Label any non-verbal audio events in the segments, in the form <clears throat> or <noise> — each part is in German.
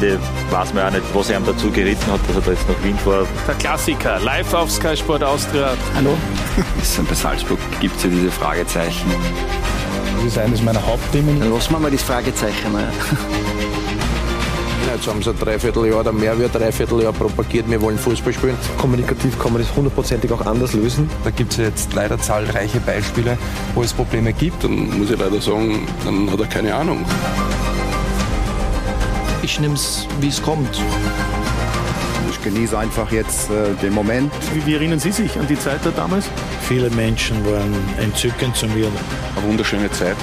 Ende weiß man auch nicht, was er ihm dazu geritten hat, dass er da jetzt nach Wien fährt. Der Klassiker, live auf Sky Sport Austria. Hallo? <laughs> bei Salzburg gibt es ja diese Fragezeichen. Das ist eines meiner Hauptthemen. Dann lassen wir mal das Fragezeichen. Ne? <laughs> Jetzt haben sie ein Dreivierteljahr oder mehr wie ein Dreivierteljahr propagiert, wir wollen Fußball spielen. Kommunikativ kann man das hundertprozentig auch anders lösen. Da gibt es ja jetzt leider zahlreiche Beispiele, wo es Probleme gibt. Dann muss ich leider sagen, dann hat er keine Ahnung. Ich nehme es, wie es kommt. Ich genieße einfach jetzt äh, den Moment. Wie, wie, erinnern Sie sich an die Zeit da damals? Viele Menschen waren entzückend zu mir. Eine wunderschöne Zeit.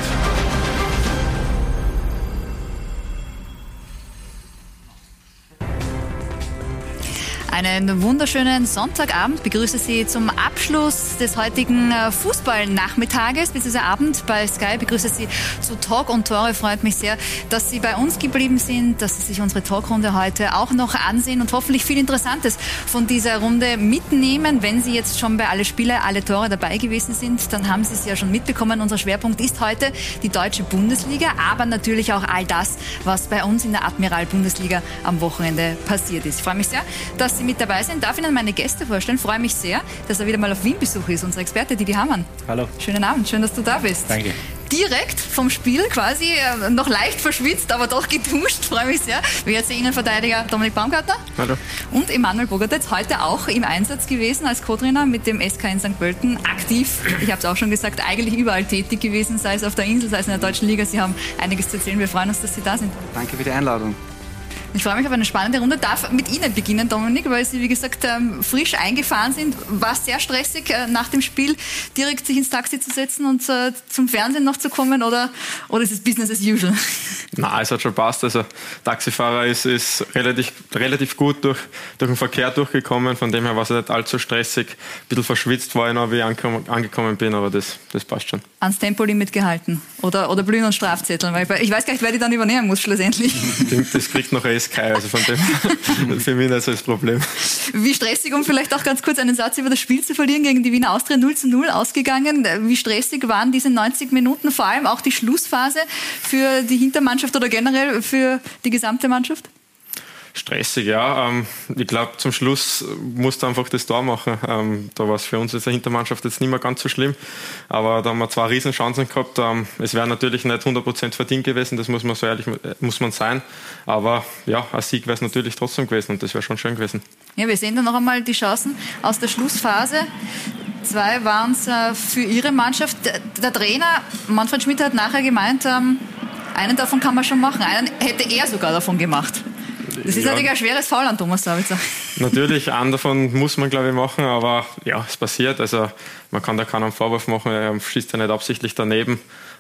Einen wunderschönen Sonntagabend. Begrüße Sie zum Abschluss des heutigen äh, Fußballnachmittages, bzw. Abend bei Sky. Begrüße Sie zu Talk und Tore. Freut mich sehr, dass Sie bei uns geblieben sind, dass Sie sich unsere Talkrunde heute auch noch ansehen und hoffentlich viel Interessantes von dieser Runde mitnehmen. Wenn Sie jetzt schon bei alle Spiele, alle Tore dabei gewesen sind, dann haben Sie es ja schon mitbekommen. Unser Schwerpunkt ist heute die deutsche Bundesliga, aber natürlich auch all das, was bei uns in der Admiral Bundesliga am Wochenende passiert ist. Ich freue mich sehr, dass Sie mit dabei sind. Darf Ihnen meine Gäste vorstellen. Freue mich sehr, dass er wieder mal auf Wien-Besuch ist, unser Experte Didi Hamann. Hallo. Schönen Abend, schön, dass du da bist. Danke. Direkt vom Spiel quasi, äh, noch leicht verschwitzt, aber doch geduscht. Freue mich sehr. Der Innenverteidiger Dominik Baumgartner. Hallo. Und Emanuel Bogartetz, heute auch im Einsatz gewesen als Co-Trainer mit dem SK in St. Pölten. Aktiv, ich habe es auch schon gesagt, eigentlich überall tätig gewesen, sei es auf der Insel, sei es in der Deutschen Liga. Sie haben einiges zu erzählen. Wir freuen uns, dass Sie da sind. Danke für die Einladung. Ich freue mich auf eine spannende Runde. Darf mit Ihnen beginnen, Dominik, weil Sie, wie gesagt, ähm, frisch eingefahren sind. War sehr stressig, äh, nach dem Spiel direkt sich ins Taxi zu setzen und äh, zum Fernsehen noch zu kommen oder, oder ist es Business as usual? <laughs> Nein, es hat schon passt. Also, Taxifahrer ist, ist relativ, relativ gut durch, durch den Verkehr durchgekommen. Von dem her war es nicht allzu stressig. Ein bisschen verschwitzt war ich noch, wie ich angekommen, bin, aber das, das passt schon. Ans Tempolimit gehalten oder, oder Blühen und Strafzetteln, weil ich weiß gar nicht, wer die dann übernehmen muss schlussendlich. Das kriegt noch <laughs> eh Sky, also von dem <laughs> für mich nicht so das Problem. Wie stressig, um vielleicht auch ganz kurz einen Satz über das Spiel zu verlieren, gegen die Wiener Austria 0 zu 0 ausgegangen. Wie stressig waren diese 90 Minuten, vor allem auch die Schlussphase für die Hintermannschaft oder generell für die gesamte Mannschaft? Stressig, ja. Ähm, ich glaube, zum Schluss musste einfach das Tor machen. Ähm, da war es für uns als Hintermannschaft jetzt nicht mehr ganz so schlimm. Aber da haben wir zwei Riesenchancen gehabt. Ähm, es wäre natürlich nicht 100% verdient gewesen, das muss man so ehrlich muss man sein. Aber ja, ein Sieg wäre es natürlich trotzdem gewesen und das wäre schon schön gewesen. Ja, wir sehen dann noch einmal die Chancen aus der Schlussphase. Zwei waren es äh, für Ihre Mannschaft. Der Trainer Manfred Schmidt hat nachher gemeint, einen davon kann man schon machen. Einen hätte er sogar davon gemacht. Das ist ja. natürlich ein schweres Foul an Thomas Sabitzer. Natürlich, einen davon muss man, glaube ich, machen, aber ja, es passiert. Also man kann da keinen Vorwurf machen, er schießt ja nicht absichtlich daneben.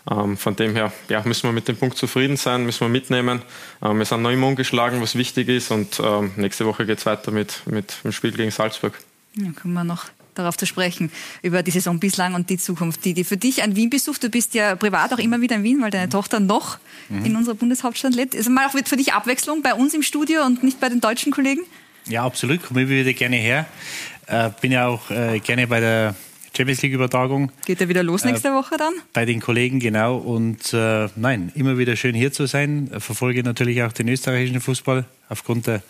Ähm, von dem her ja, müssen wir mit dem Punkt zufrieden sein, müssen wir mitnehmen. Ähm, wir sind noch immer ungeschlagen, was wichtig ist und ähm, nächste Woche geht es weiter mit, mit dem Spiel gegen Salzburg. Ja, können wir noch darauf zu sprechen, über die Saison bislang und die Zukunft. Die, die für dich ein Wien-Besuch, du bist ja privat auch immer wieder in Wien, weil deine Tochter noch mhm. in unserer Bundeshauptstadt lebt. Also mal auch für dich Abwechslung bei uns im Studio und nicht bei den deutschen Kollegen? Ja, absolut. Komme ich wieder gerne her. Äh, bin ja auch äh, gerne bei der Champions League Übertragung. Geht er wieder los äh, nächste äh, Woche dann? Bei den Kollegen, genau. Und äh, nein, immer wieder schön hier zu sein. Verfolge natürlich auch den österreichischen Fußball aufgrund der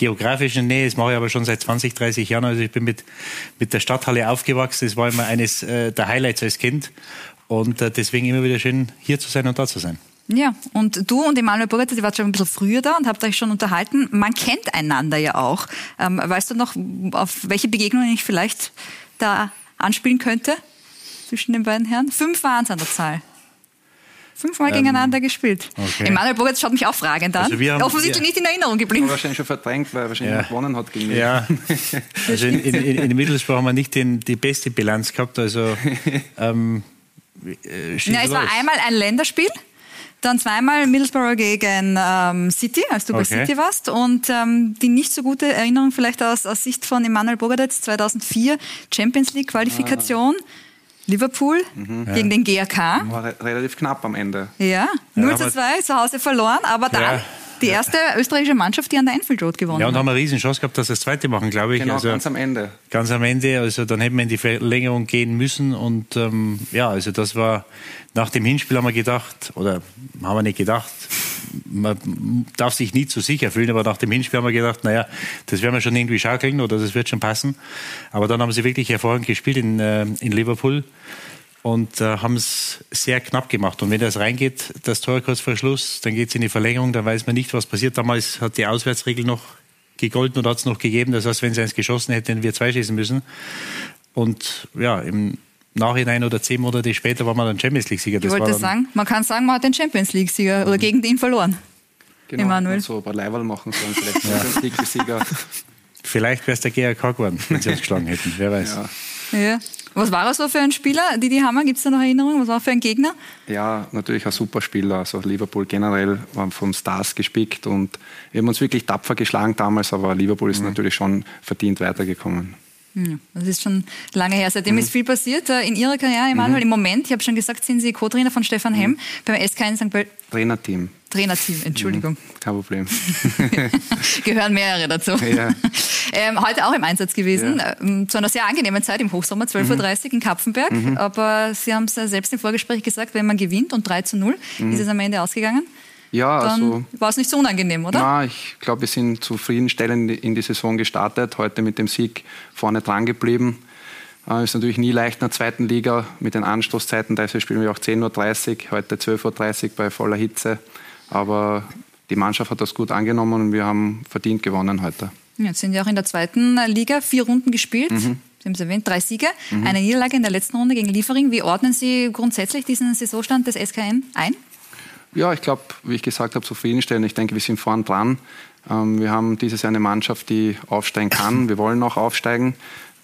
geografischen Nähe. Das mache ich aber schon seit 20, 30 Jahren. Also ich bin mit, mit der Stadthalle aufgewachsen. Das war immer eines äh, der Highlights als Kind. Und äh, deswegen immer wieder schön, hier zu sein und da zu sein. Ja, und du und Emanuel Burger, ihr wart schon ein bisschen früher da und habt euch schon unterhalten. Man kennt einander ja auch. Ähm, weißt du noch, auf welche Begegnungen ich vielleicht da anspielen könnte zwischen den beiden Herren? Fünf waren es an der Zahl. Fünfmal ähm, gegeneinander gespielt. Okay. Emanuel Bogatz schaut mich auch fragend an. Also haben, Offensichtlich ja. nicht in Erinnerung geblieben. War wahrscheinlich schon verdrängt, weil er wahrscheinlich ja. gewonnen hat gegen mich. Ja. <laughs> Also in, in, in, in Middlesbrough haben wir nicht den, die beste Bilanz gehabt. Also, <laughs> ähm, äh, ja, es war einmal ein Länderspiel. Dann zweimal Middlesbrough gegen ähm, City, als du okay. bei City warst. Und ähm, die nicht so gute Erinnerung vielleicht aus, aus Sicht von Emanuel Bogadetz 2004, Champions League Qualifikation. Ah. Liverpool mhm. gegen den GRK. War re relativ knapp am Ende. Ja, 0 zu 2 zu Hause verloren, aber dann ja. die erste österreichische Mannschaft, die an der Enfield Road gewonnen hat. Ja, und haben eine riesen Chance gehabt, dass sie das zweite machen, glaube ich. Genau, also, ganz am Ende. Ganz am Ende, also dann hätten wir in die Verlängerung gehen müssen und ähm, ja, also das war, nach dem Hinspiel haben wir gedacht, oder haben wir nicht gedacht, man darf sich nie zu sicher fühlen, aber nach dem Hinspiel haben wir gedacht, naja, das werden wir schon irgendwie schaukeln oder das wird schon passen. Aber dann haben sie wirklich hervorragend gespielt in, äh, in Liverpool und äh, haben es sehr knapp gemacht. Und wenn das reingeht, das Tor kurz vor Schluss, dann geht es in die Verlängerung, dann weiß man nicht, was passiert. Damals hat die Auswärtsregel noch gegolten oder hat es noch gegeben. Das heißt, wenn sie eins geschossen hätten, hätten wir zwei schießen müssen. Und ja, im Nachhinein oder zehn Monate später war man dann Champions League-Sieger. Ich wollte sagen, man kann sagen, man hat den Champions League-Sieger oder gegen den verloren. Genau, Emanuel. so ein paar Leiberl machen sollen, vielleicht Champions League-Sieger. Vielleicht wäre es der GRK geworden, wenn sie uns geschlagen hätten, wer weiß. Ja. ja. Was war er so für ein Spieler, Didi Hammer? Gibt es da noch Erinnerungen? Was war er für ein Gegner? Ja, natürlich ein super Spieler. Also Liverpool generell war von Stars gespickt und wir haben uns wirklich tapfer geschlagen damals, aber Liverpool ist mhm. natürlich schon verdient weitergekommen. Das ist schon lange her. Seitdem mhm. ist viel passiert äh, in Ihrer Karriere, Emanuel. Mhm. Im Moment, ich habe schon gesagt, sind Sie Co-Trainer von Stefan Hemm mhm. beim SK in St. Pölten. Trainerteam. Trainerteam, Entschuldigung. Mhm. Kein Problem. <laughs> Gehören mehrere dazu. <laughs> Ja. ähm, heute auch im Einsatz gewesen, ja. ähm, zu einer sehr angenehmen Zeit im Hochsommer, 12.30 Uhr mhm. in Kapfenberg. Mhm. Aber Sie haben es selbst im Vorgespräch gesagt, wenn man gewinnt und 3 zu 0, ist es am Ende ausgegangen. Ja, dann also. War es nicht so unangenehm, oder? Nein, ich glaube, wir sind zufriedenstellend in die Saison gestartet. Heute mit dem Sieg vorne dran geblieben. Äh, ist natürlich nie leicht in der zweiten Liga mit den Anstoßzeiten. Teilweise spielen wir auch 10.30 Uhr, heute 12.30 Uhr bei voller Hitze. Aber die Mannschaft hat das gut angenommen und wir haben verdient gewonnen heute. Jetzt sind ja auch in der zweiten Liga vier Runden gespielt. Mhm. Sie haben es erwähnt, drei Siege, mhm. eine Niederlage in der letzten Runde gegen Liefering. Wie ordnen Sie grundsätzlich diesen Saisonstand des SKN ein? Ja, ich glaube, wie ich gesagt habe, zufriedenstellend. Ich denke, wir sind vorn dran. Ähm, wir haben dieses Jahr eine Mannschaft, die aufsteigen kann. Wir wollen auch aufsteigen.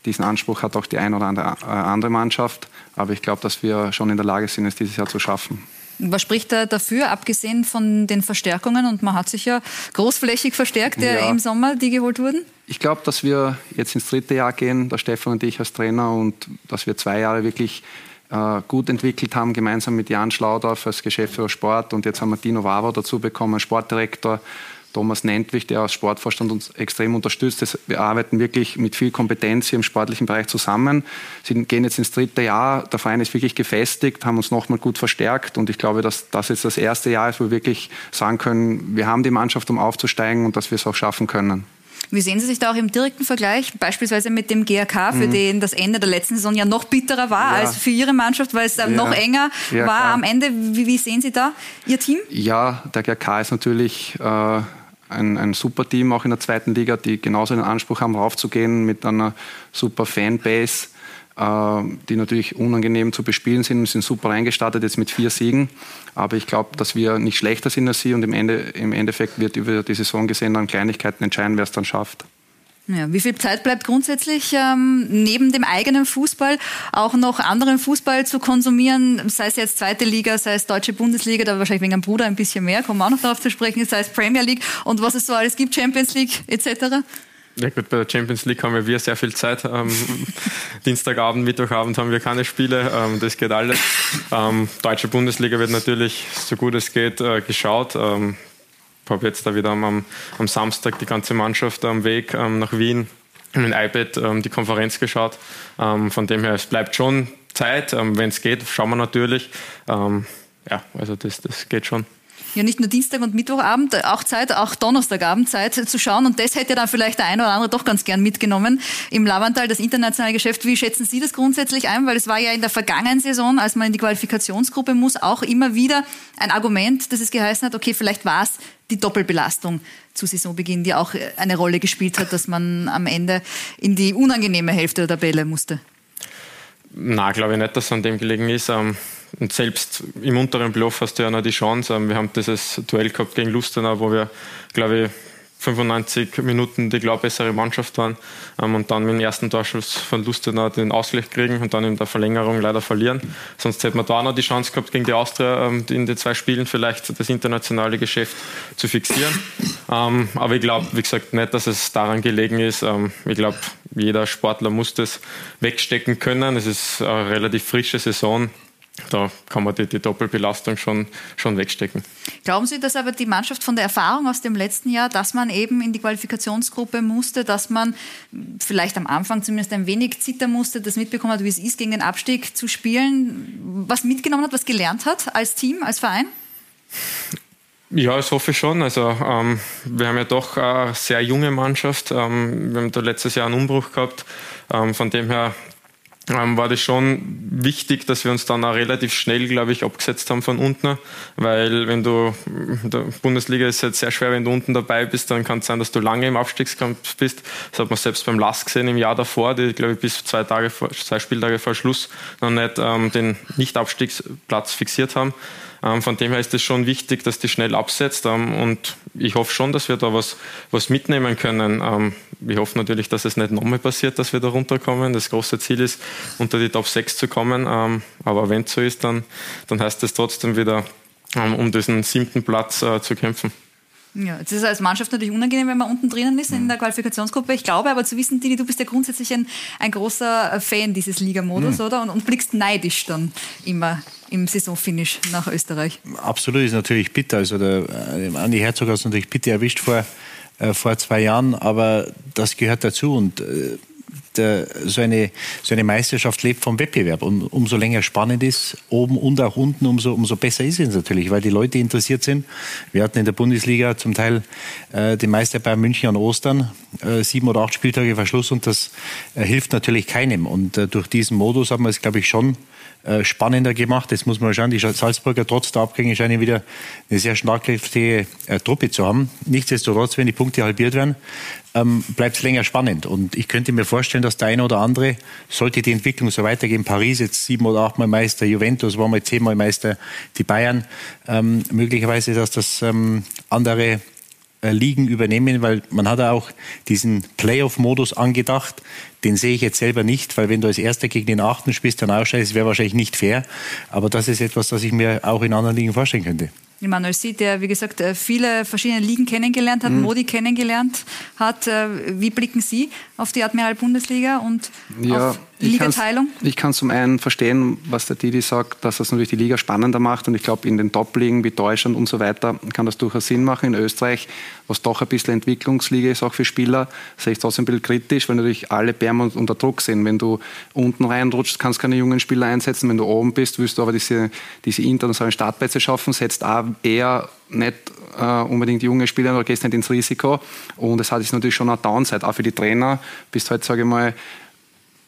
Diesen Anspruch hat auch die eine oder andere, äh, andere Mannschaft. Aber ich glaube, dass wir schon in der Lage sind, es dieses Jahr zu schaffen. Was spricht da dafür, abgesehen von den Verstärkungen? Und man hat sich ja großflächig verstärkt ja. im Sommer, die geholt wurden. Ich glaube, dass wir jetzt ins dritte Jahr gehen, der Stefan und ich als Trainer, und dass wir zwei Jahre wirklich gut entwickelt haben, gemeinsam mit Jan Schlaudorf als Geschäftsführer Sport. Und jetzt haben wir Dino Wavo dazu bekommen, Sportdirektor. Thomas Nentwich, der als Sportvorstand uns extrem unterstützt. Wir arbeiten wirklich mit viel Kompetenz hier im sportlichen Bereich zusammen. Sie gehen jetzt ins dritte Jahr. Der Verein ist wirklich gefestigt, haben uns nochmal gut verstärkt. Und ich glaube, dass das jetzt das erste Jahr ist, wo wir wirklich sagen können, wir haben die Mannschaft, um aufzusteigen und dass wir es auch schaffen können. Wie sehen Sie sich da auch im direkten Vergleich, beispielsweise mit dem GRK, für mhm. den das Ende der letzten Saison ja noch bitterer war ja. als für Ihre Mannschaft, weil es ja. noch enger ja, war klar. am Ende? Wie, wie, sehen Sie da Ihr Team? Ja, der GRK ist natürlich äh, ein, ein super Team auch in der zweiten Liga, die genauso den Anspruch haben, raufzugehen mit einer super Fanbase äh, die natürlich unangenehm zu bespielen sind. Wir sind super eingestartet jetzt mit vier Siegen. Aber ich glaube, dass wir nicht schlechter sind als sie und im, Ende, im Endeffekt wird über die Saison gesehen dann Kleinigkeiten entscheiden, wer es dann schafft. Ja, wie viel Zeit bleibt grundsätzlich ähm, neben dem eigenen Fußball auch noch anderen Fußball zu konsumieren, sei es jetzt zweite Liga, sei es deutsche Bundesliga, da wahrscheinlich wegen einem Bruder ein bisschen mehr, kommen wir auch noch darauf zu sprechen, sei es Premier League und was es so alles gibt, Champions League etc.? Ja gut, bei der Champions League haben wir sehr viel Zeit. Ähm, <laughs> Dienstagabend, Mittwochabend haben wir keine Spiele. Ähm, das geht alles. Ähm, Deutsche Bundesliga wird natürlich, so gut es geht, äh, geschaut. Ähm, ich habe jetzt da wieder am, am, Samstag die ganze Mannschaft am Weg ähm, nach Wien mit dem iPad ähm, die Konferenz geschaut. von dem her, es bleibt schon Zeit. Wenn es geht, schauen wir natürlich. ja, also das, das geht schon ja nicht nur Dienstag und Mittwochabend, auch Zeit, auch Donnerstagabend Zeit zu schauen. Und das hätte dann vielleicht der eine oder andere doch ganz gern mitgenommen im Lavantal, das internationale Geschäft. Wie schätzen Sie das grundsätzlich ein? Weil es war ja in der vergangenen Saison, als man in die Qualifikationsgruppe muss, auch immer wieder ein Argument, dass es geheißen hat, okay, vielleicht war es die Doppelbelastung zu Saisonbeginn, die auch eine Rolle gespielt hat, dass man am Ende in die unangenehme Hälfte der Tabelle musste. Na, glaube ich nicht, dass es an dem gelegen ist. Ähm, und selbst im unteren Bluff hast du ja noch die Chance. Ähm, wir haben dieses Duell gehabt gegen Lustenau, wo wir, glaube ich, 95 Minuten die klar bessere Mannschaft waren ähm, und dann mit dem ersten Torschuss von Lustenau den Ausgleich kriegen und dann in der Verlängerung leider verlieren. Sonst hätte man da auch noch die Chance gehabt, gegen die Austria ähm, in den zwei Spielen vielleicht das internationale Geschäft zu fixieren. aber ich glaube, wie gesagt, nicht, dass es daran gelegen ist. ich glaube, jeder Sportler muss das wegstecken können. Es ist eine relativ frische Saison da kann man die, die, Doppelbelastung schon, schon wegstecken. Glauben Sie, dass aber die Mannschaft von der Erfahrung aus dem letzten Jahr, dass man eben in die Qualifikationsgruppe musste, dass man vielleicht am Anfang zumindest ein wenig zittern musste, das mitbekommen hat, wie es ist, gegen den Abstieg zu spielen, was mitgenommen hat, was gelernt hat als Team, als Verein? Ja, das hoffe ich schon. Also ähm, wir haben ja doch eine sehr junge Mannschaft. Ähm, wir haben da letztes Jahr einen Umbruch gehabt. Ähm, von dem her ähm, war das schon wichtig, dass wir uns dann auch relativ schnell, glaube ich, abgesetzt haben von unten. Weil wenn du, in der Bundesliga ist es jetzt sehr schwer, wenn du unten dabei bist, dann kann es sein, dass du lange im Abstiegskampf bist. Das hat man selbst beim Last gesehen im Jahr davor, die, glaube ich, bis zwei, Tage vor, zwei Spieltage vor Schluss noch nicht ähm, den Nicht-Abstiegsplatz fixiert haben. Ähm, von dem her ist es schon wichtig, dass die schnell absetzt. Ähm, und ich hoffe schon, dass wir da was, was mitnehmen können. Ähm, ich hoffe natürlich, dass es nicht nochmal passiert, dass wir da runterkommen. Das große Ziel ist, unter die Top 6 zu kommen. aber wenn es so ist, dann, dann heißt es trotzdem wieder, um diesen siebten Platz äh, zu kämpfen. Ja, es ist als Mannschaft natürlich unangenehm, wenn man unten drinnen ist in der Qualifikationsgruppe. Ich glaube aber zu wissen, Dini, du bist ja grundsätzlich ein, ein großer Fan dieses Ligamodus, mhm. oder? Und, und blickst neidisch dann immer im Saisonfinish nach Österreich. Absolut, ist natürlich bitter. Also der äh, Andi Herzog hat es natürlich bitter erwischt vor, äh, vor zwei Jahren, aber das gehört dazu und äh, der, so, eine, so eine Meisterschaft lebt vom Wettbewerb. Und umso länger spannend ist, oben und auch unten, umso, umso besser ist es natürlich, weil die Leute interessiert sind. Wir hatten in der Bundesliga zum Teil äh, den Meister bei München an Ostern, äh, sieben oder acht Spieltage Verschluss und das äh, hilft natürlich keinem. Und äh, durch diesen Modus haben wir es, glaube ich, schon äh, spannender gemacht. Jetzt muss man schauen, die Salzburger trotz der Abgänge scheinen wieder eine sehr schlagkräftige äh, Truppe zu haben. Nichtsdestotrotz, wenn die Punkte halbiert werden, ähm, bleibt es länger spannend. Und ich könnte mir vorstellen, dass der eine oder andere, sollte die Entwicklung so weitergehen, Paris jetzt sieben oder achtmal Meister, Juventus war mal zehnmal Meister, die Bayern, ähm, möglicherweise, dass das ähm, andere äh, Ligen übernehmen, weil man hat auch diesen Playoff-Modus angedacht. Den sehe ich jetzt selber nicht, weil wenn du als Erster gegen den Achten spielst, dann ausscheidest, wäre wahrscheinlich nicht fair. Aber das ist etwas, das ich mir auch in anderen Ligen vorstellen könnte. Manuel Sieht, der, wie gesagt, äh, viele verschiedene Ligen kennengelernt hat, mhm. Modi kennengelernt hat. Äh, wie blicken Sie auf die Admiral-Bundesliga und ja, auf Ligateilung? Ich kann zum einen verstehen, was der Didi sagt, dass das natürlich die Liga spannender macht. Und ich glaube, in den Top-Ligen wie Deutschland und so weiter kann das durchaus Sinn machen. In Österreich, was doch ein bisschen Entwicklungsliga ist, auch für Spieler, sehe ich trotzdem ein bisschen kritisch, weil natürlich alle permanent unter Druck sind. Wenn du unten reinrutschst, kannst du keine jungen Spieler einsetzen. Wenn du oben bist, willst du aber diese, diese internationalen Startplätze schaffen, setzt auch eher nicht äh, unbedingt junge Spieler oder gehst nicht ins Risiko. Und es hat jetzt natürlich schon eine Downside, auch für die Trainer. Bist halt, sage ich mal,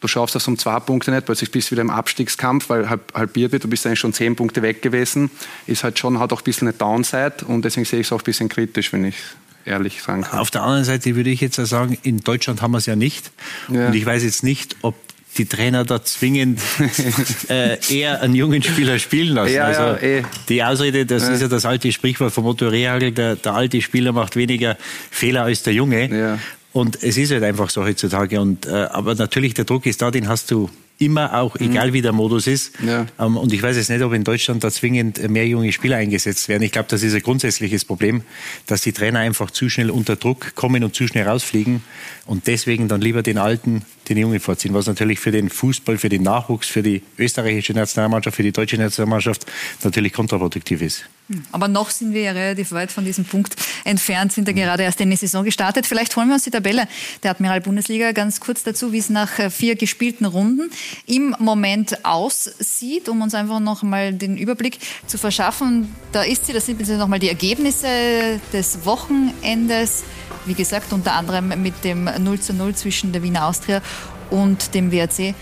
du schaffst das um zwei Punkte nicht, plötzlich bist du wieder im Abstiegskampf, weil halbiert wird, du bist eigentlich schon zehn Punkte weg gewesen. Ist halt schon, hat auch ein bisschen eine Downside und deswegen sehe ich es auch ein bisschen kritisch, wenn ich ehrlich sagen kann. Auf der anderen Seite würde ich jetzt sagen, in Deutschland haben wir es ja nicht. Ja. Und ich weiß jetzt nicht, ob die Trainer da zwingend <laughs> äh, eher einen jungen Spieler spielen lassen. Ja, also ja, eh. die Ausrede, das ja. ist ja das alte Sprichwort vom Otto Rehagel, der, der alte Spieler macht weniger Fehler als der Junge. Und es ist halt einfach so heutzutage. Und, äh, aber natürlich, der Druck ist da, den hast du immer auch, mhm. egal wie der Modus ist. Ja. Ähm, und ich weiß jetzt nicht, ob in Deutschland da zwingend mehr junge Spieler eingesetzt werden. Ich glaube, das ist ein grundsätzliches Problem, dass die Trainer einfach zu schnell unter Druck kommen und zu schnell rausfliegen und deswegen dann lieber den Alten, den Jungen vorziehen, was natürlich für den Fußball, für den Nachwuchs, für die österreichische Nationalmannschaft, für die deutsche Nationalmannschaft natürlich kontraproduktiv ist. Aber noch sind wir ja relativ weit von diesem Punkt entfernt, sind ja gerade erst in die Saison gestartet. Vielleicht holen wir uns die Tabelle der Admiral Bundesliga ganz kurz dazu, wie es nach äh, vier gespielten Runden im Moment aussieht, um uns einfach noch mal den Überblick zu verschaffen. Da ist sie, das sind jetzt noch mal die Ergebnisse des Wochenendes. Wie gesagt, unter anderem mit dem 0 zu 0 zwischen der Wiener Austria und dem WRC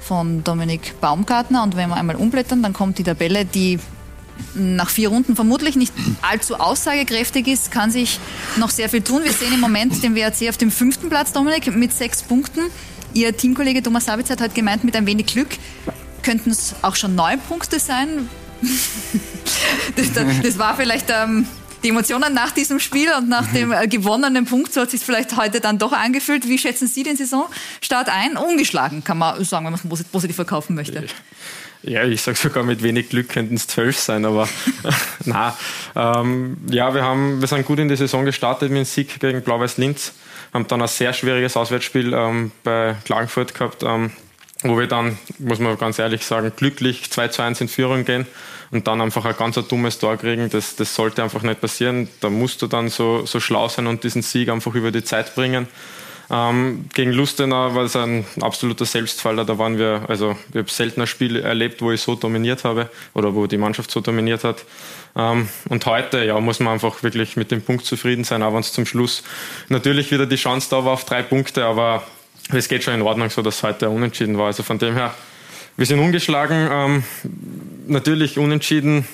von Dominik Baumgartner. Und wenn wir einmal umblättern, dann kommt die Tabelle, die nach vier Runden vermutlich nicht <clears throat> allzu aussagekräftig ist, kann sich noch sehr viel tun. Wir sehen im Moment den WRC auf dem fünften Platz, Dominik, mit sechs Punkten. Ihr Teamkollege Thomas Sabitzer hat gemeint, mit ein wenig Glück könnten es auch schon neun Punkte sein. <laughs> das, das, war vielleicht ähm, die Emotionen nach diesem Spiel und nach dem äh, gewonnenen Punkt, so hat sich vielleicht heute dann doch angefühlt. Wie schätzen Sie den Saisonstart ein? Ungeschlagen, kann man sagen, wenn man es positiv verkaufen möchte. <laughs> Ja, ich sage sogar mit wenig Glück könnten es zwölf sein, aber <laughs> na, ähm, ja, wir haben, wir sind gut in die Saison gestartet mit dem Sieg gegen Blau-Weiß Linz, haben dann ein sehr schwieriges Auswärtsspiel ähm, bei Klagenfurt gehabt, ähm, wo wir dann, muss man ganz ehrlich sagen, glücklich 2 zu 1 in Führung gehen und dann einfach ein ganz dummes Tor kriegen. Das, das sollte einfach nicht passieren. Da musst du dann so, so schlau sein und diesen Sieg einfach über die Zeit bringen. Ähm, gegen Lustenau war es ein absoluter Selbstfaller. Da waren wir, also ich habe selten ein Spiel erlebt, wo ich so dominiert habe oder wo die Mannschaft so dominiert hat. Ähm, und heute ja, muss man einfach wirklich mit dem Punkt zufrieden sein, auch wenn es zum Schluss natürlich wieder die Chance da war auf drei Punkte, aber es geht schon in Ordnung, so dass heute unentschieden war. Also von dem her, wir sind ungeschlagen. Ähm, natürlich unentschieden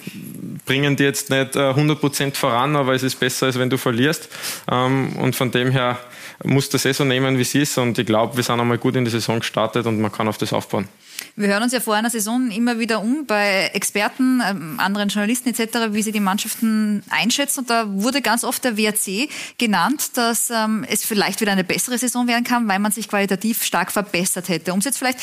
bringen die jetzt nicht äh, 100% voran, aber es ist besser, als wenn du verlierst. Ähm, und von dem her muss der Saison nehmen, wie sie ist. Und ich glaube, wir sind einmal gut in die Saison gestartet und man kann auf das aufbauen. Wir hören uns ja vor einer Saison immer wieder um bei Experten, ähm, anderen Journalisten etc., wie sie die Mannschaften einschätzen. Und da wurde ganz oft der WRC genannt, dass ähm, es vielleicht wieder eine bessere Saison werden kann, weil man sich qualitativ stark verbessert hätte. Um es jetzt vielleicht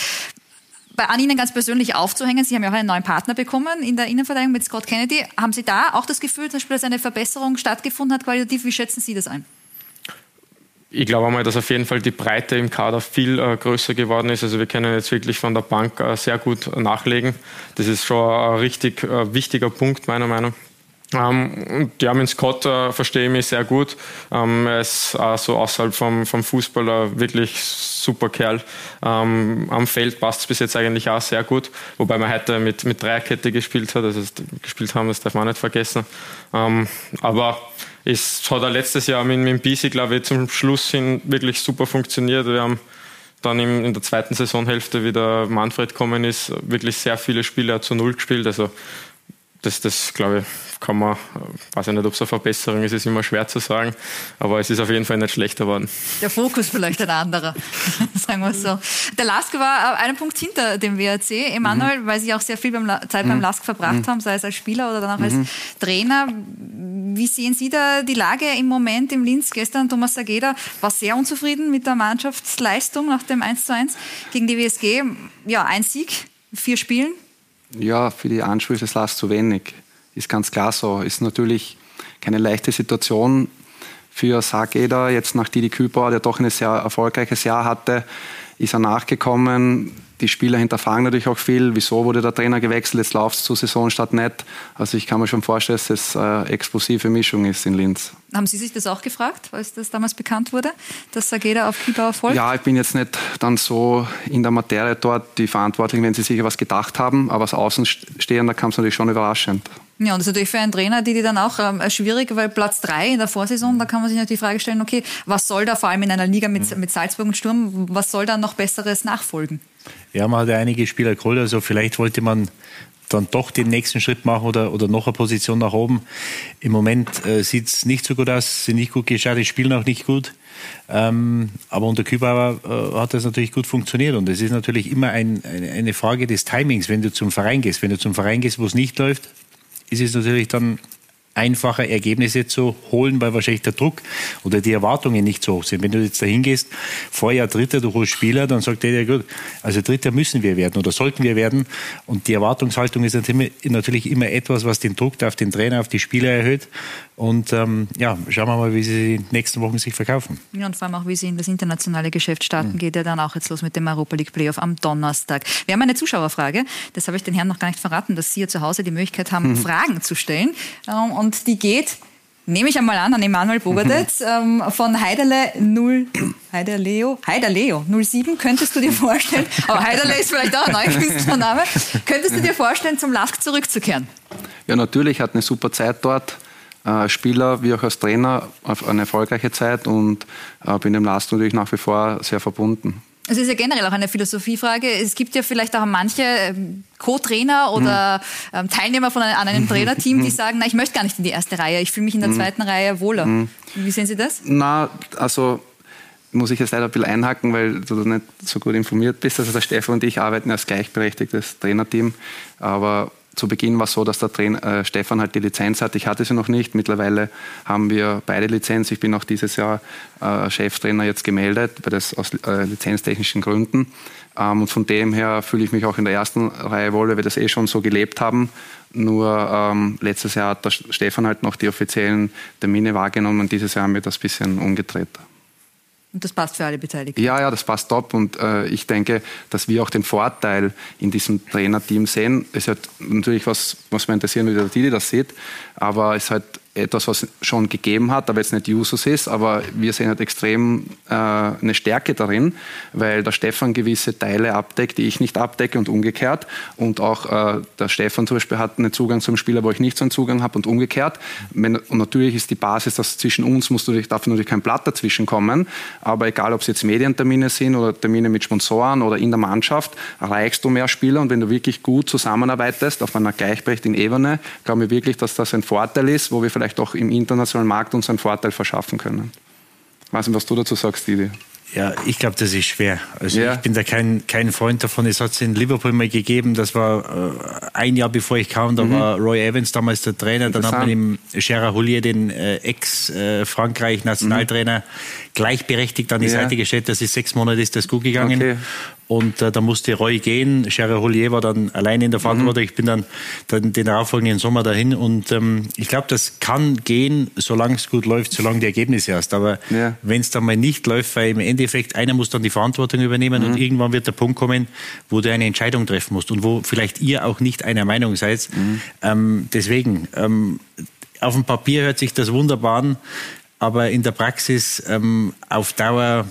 bei an Ihnen ganz persönlich aufzuhängen, Sie haben ja auch einen neuen Partner bekommen in der Innenverteidigung mit Scott Kennedy. Haben Sie da auch das Gefühl, zum Beispiel, dass eine Verbesserung stattgefunden hat qualitativ? Wie schätzen Sie das ein? Ich glaube einmal, dass auf jeden Fall die Breite im Kader viel äh, größer geworden ist. Also wir können jetzt wirklich von der Bank äh, sehr gut nachlegen. Das ist schon ein richtig äh, wichtiger Punkt meiner Meinung ähm, ja, mit Scott äh, verstehe ich mich sehr gut. Ähm, er ist äh, so außerhalb vom, vom Fußballer wirklich super Kerl. Ähm, am Feld passt es bis jetzt eigentlich auch sehr gut, wobei man heute mit, mit Dreierkette gespielt hat, also gespielt haben, das darf man nicht vergessen. Ähm, aber es hat er letztes Jahr mit, mit Bisi, glaube ich, zum Schluss hin wirklich super funktioniert. Wir haben dann in der zweiten Saisonhälfte wieder Manfred gekommen ist, wirklich sehr viele Spiele zu Null gespielt. Also das, das glaube ich, kann man, weiß ich nicht, ob es eine Verbesserung ist, ist immer schwer zu sagen, aber es ist auf jeden Fall nicht schlechter geworden. Der Fokus vielleicht ein anderer, <laughs> sagen wir so. Der Lask war einen Punkt hinter dem WRC, Emanuel, mhm. weil Sie auch sehr viel beim, Zeit mhm. beim Lask verbracht mhm. haben, sei es als Spieler oder dann auch als mhm. Trainer. Wie sehen Sie da die Lage im Moment im Linz? Gestern Thomas Sageda war sehr unzufrieden mit der Mannschaftsleistung nach dem 1:1 gegen die WSG. Ja, ein Sieg, vier Spielen. Ja, für die Ansprüche ist das zu wenig ist ganz klar so. Ist natürlich keine leichte Situation für Sargeder, jetzt nach Didi Kübauer, der doch ein sehr erfolgreiches Jahr hatte, ist er nachgekommen. Die Spieler hinterfragen natürlich auch viel, wieso wurde der Trainer gewechselt, jetzt läuft es zur Saisonstart nicht. Also ich kann mir schon vorstellen, dass das eine explosive Mischung ist in Linz. Haben Sie sich das auch gefragt, als das damals bekannt wurde, dass Sageda auf Kübauer folgt? Ja, ich bin jetzt nicht dann so in der Materie dort, die Verantwortlichen, wenn sie sicher was gedacht haben, aber als Außenstehender kam es natürlich schon überraschend. Ja, und das ist natürlich für einen Trainer, die, die dann auch ähm, schwierig, weil Platz drei in der Vorsaison, da kann man sich natürlich die Frage stellen, okay, was soll da vor allem in einer Liga mit, mit Salzburg und Sturm, was soll da noch Besseres nachfolgen? Ja, man hat ja einige Spieler geholt, also vielleicht wollte man dann doch den nächsten Schritt machen oder, oder noch eine Position nach oben. Im Moment äh, sieht es nicht so gut aus, sind nicht gut gestartet, spielen auch nicht gut. Ähm, aber unter Kübauer äh, hat das natürlich gut funktioniert und es ist natürlich immer ein, eine, eine Frage des Timings, wenn du zum Verein gehst. Wenn du zum Verein gehst, wo es nicht läuft, ist es natürlich dann einfacher, Ergebnisse zu holen, weil wahrscheinlich der Druck oder die Erwartungen nicht so hoch sind. Wenn du jetzt dahin gehst, Vorjahr Dritter, du holst Spieler, dann sagt der, ja gut, also Dritter müssen wir werden oder sollten wir werden. Und die Erwartungshaltung ist natürlich immer etwas, was den Druck auf den Trainer, auf die Spieler erhöht. Und ähm, ja, schauen wir mal, wie sie in den nächsten Wochen sich verkaufen. Ja, und vor allem auch, wie sie in das internationale Geschäft starten, mhm. geht ja dann auch jetzt los mit dem Europa League Playoff am Donnerstag. Wir haben eine Zuschauerfrage, das habe ich den Herren noch gar nicht verraten, dass Sie ja zu Hause die Möglichkeit haben, mhm. Fragen zu stellen. Ähm, und die geht nehme ich einmal an, an Emanuel Bogadetz ähm, von Heiderle 0, Heiderleo, Heiderleo 07. Könntest du dir vorstellen, <laughs> aber Heiderle ist vielleicht auch ein neuer Künstlername, könntest du dir vorstellen, zum LASK zurückzukehren? Ja, natürlich, hat eine super Zeit dort äh, Spieler wie auch als Trainer auf eine erfolgreiche Zeit und äh, bin dem Last natürlich nach wie vor sehr verbunden. Es ist ja generell auch eine Philosophiefrage. Es gibt ja vielleicht auch manche ähm, Co-Trainer oder mhm. Teilnehmer von einem, an einem <laughs> Trainerteam, die sagen, na, ich möchte gar nicht in die erste Reihe, ich fühle mich in der mhm. zweiten Reihe wohler. Mhm. Wie sehen Sie das? Na, also muss ich jetzt leider ein bisschen einhaken, weil du nicht so gut informiert bist. Also der Stefan und ich arbeiten als gleichberechtigtes Trainerteam, aber zu Beginn war es so, dass der Trainer, äh, Stefan halt die Lizenz hat. Ich hatte sie noch nicht. Mittlerweile haben wir beide Lizenz. Ich bin auch dieses Jahr äh, Cheftrainer jetzt gemeldet, weil das aus äh, lizenztechnischen Gründen. Ähm, und von dem her fühle ich mich auch in der ersten Reihe wohl, weil wir das eh schon so gelebt haben. Nur ähm, letztes Jahr hat der Stefan halt noch die offiziellen Termine wahrgenommen und dieses Jahr haben wir das ein bisschen umgedreht. Und das passt für alle Beteiligten. Ja, ja, das passt top. Und äh, ich denke, dass wir auch den Vorteil in diesem Trainerteam sehen. Es ist halt natürlich was, was man interessieren, wie der Didi das sieht. Aber es ist halt etwas, was schon gegeben hat, aber jetzt nicht Jusos ist, aber wir sehen halt extrem äh, eine Stärke darin, weil der Stefan gewisse Teile abdeckt, die ich nicht abdecke und umgekehrt. Und auch äh, der Stefan zum Beispiel hat einen Zugang zum Spieler, wo ich nicht so einen Zugang habe und umgekehrt. Und natürlich ist die Basis, dass zwischen uns muss natürlich, darf natürlich kein Blatt dazwischen kommen, aber egal, ob es jetzt Medientermine sind oder Termine mit Sponsoren oder in der Mannschaft, erreichst du mehr Spieler und wenn du wirklich gut zusammenarbeitest auf einer gleichberechtigten Ebene, glaube ich wirklich, dass das ein Vorteil ist, wo wir vielleicht auch im internationalen Markt uns einen Vorteil verschaffen können. Ich weiß nicht, was du dazu sagst, Didi. Ja, ich glaube, das ist schwer. Also ja. ich bin da kein, kein Freund davon. Es hat es in Liverpool mal gegeben, das war äh, ein Jahr bevor ich kam, da mhm. war Roy Evans damals der Trainer. Dann hat man ihm Gerard Houllier, den äh, Ex-Frankreich-Nationaltrainer, äh, gleichberechtigt an die ja. Seite gestellt. Das ist sechs Monate ist das gut gegangen. Okay. Und äh, da musste Roy gehen. Gerard Houllier war dann allein in der Verantwortung. Mhm. Ich bin dann, dann den darauffolgenden Sommer dahin. Und ähm, ich glaube, das kann gehen, solange es gut läuft, solange die Ergebnisse hast. Aber ja. wenn es dann mal nicht läuft, weil im Endeffekt einer muss dann die Verantwortung übernehmen mhm. und irgendwann wird der Punkt kommen, wo du eine Entscheidung treffen musst und wo vielleicht ihr auch nicht einer Meinung seid. Mhm. Ähm, deswegen, ähm, auf dem Papier hört sich das wunderbar an, aber in der Praxis ähm, auf Dauer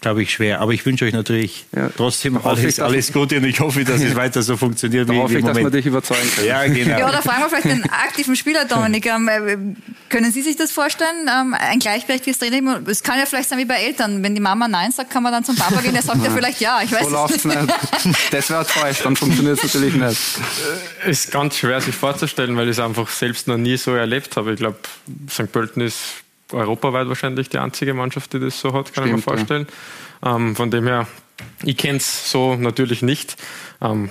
glaube ich, schwer. Aber ich wünsche euch natürlich ja. trotzdem alles, ich, alles Gute und ich hoffe, dass es <laughs> weiter so funktioniert da wie, hoffe wie ich, dass wir dich überzeugen können. Ja, genau. Ja, oder fragen wir vielleicht den aktiven Spieler, Dominik. Ähm, äh, können Sie sich das vorstellen? Ähm, ein gleichberechtigtes Training? Es kann ja vielleicht sein wie bei Eltern. Wenn die Mama Nein sagt, kann man dann zum Papa gehen, der sagt ja vielleicht Ja. Ich weiß so läuft's nicht. <laughs> Das wäre falsch, dann funktioniert es natürlich nicht. Äh, ist ganz schwer sich vorzustellen, weil ich es einfach selbst noch nie so erlebt habe. Ich glaube, St. Pölten ist europaweit wahrscheinlich die einzige Mannschaft, die das so hat, kann Stimmt, ich mir vorstellen. Ja. Ähm, von dem her, ich kenne es so natürlich nicht, ähm,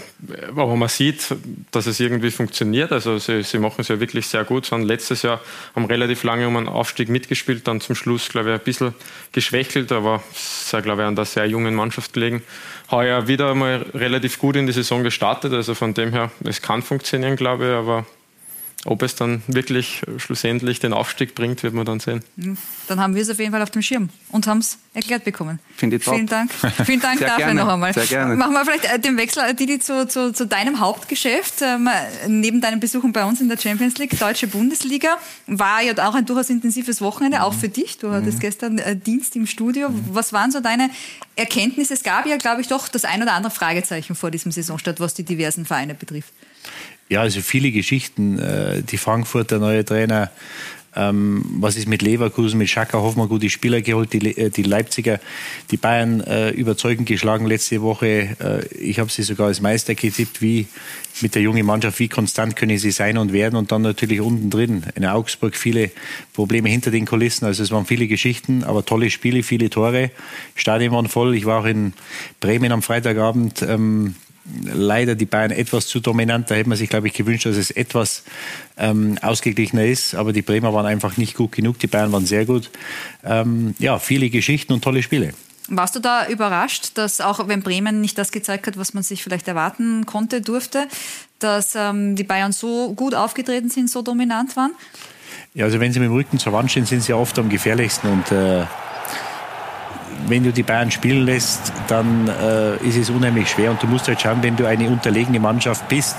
aber man sieht, dass es irgendwie funktioniert. Also sie, sie machen es ja wirklich sehr gut. Sie haben letztes Jahr haben relativ lange um einen Aufstieg mitgespielt, dann zum Schluss, glaube ich, ein bisschen geschwächelt, aber es ist, glaube ich, an der sehr jungen Mannschaft gelegen. Heuer wieder mal relativ gut in die Saison gestartet, also von dem her, es kann funktionieren, glaube ich, aber ob es dann wirklich schlussendlich den Aufstieg bringt, wird man dann sehen. Hm, dann haben wir es auf jeden Fall auf dem Schirm und haben es erklärt bekommen. Finde ich top. Vielen Dank. <laughs> Vielen Dank dafür gerne. noch einmal. Sehr gerne. Machen wir vielleicht äh, den Wechsel, äh, Didi, zu, zu, zu deinem Hauptgeschäft. Ähm, neben deinen Besuchen bei uns in der Champions League, Deutsche Bundesliga, war ja auch ein durchaus intensives Wochenende, auch für dich. Du hattest mhm. gestern äh, Dienst im Studio. Mhm. Was waren so deine Erkenntnisse? Es gab ja, glaube ich, doch das ein oder andere Fragezeichen vor diesem Saisonstart, was die diversen Vereine betrifft. Ja, also viele Geschichten. Äh, die Frankfurter neue Trainer, ähm, was ist mit Leverkusen, mit Schaka Hoffmann gute Spieler geholt, die, äh, die Leipziger, die Bayern äh, überzeugend geschlagen letzte Woche. Äh, ich habe sie sogar als Meister getippt, wie mit der jungen Mannschaft, wie konstant können sie sein und werden und dann natürlich unten drin. In Augsburg viele Probleme hinter den Kulissen, also es waren viele Geschichten, aber tolle Spiele, viele Tore. Stadion waren voll. Ich war auch in Bremen am Freitagabend. Ähm, leider die Bayern etwas zu dominant. Da hätte man sich, glaube ich, gewünscht, dass es etwas ähm, ausgeglichener ist. Aber die Bremer waren einfach nicht gut genug. Die Bayern waren sehr gut. Ähm, ja, viele Geschichten und tolle Spiele. Warst du da überrascht, dass auch wenn Bremen nicht das gezeigt hat, was man sich vielleicht erwarten konnte, durfte, dass ähm, die Bayern so gut aufgetreten sind, so dominant waren? Ja, also wenn sie mit dem Rücken zur Wand stehen, sind sie oft am gefährlichsten und äh, wenn du die Bayern spielen lässt, dann äh, ist es unheimlich schwer. Und du musst halt schauen, wenn du eine unterlegene Mannschaft bist,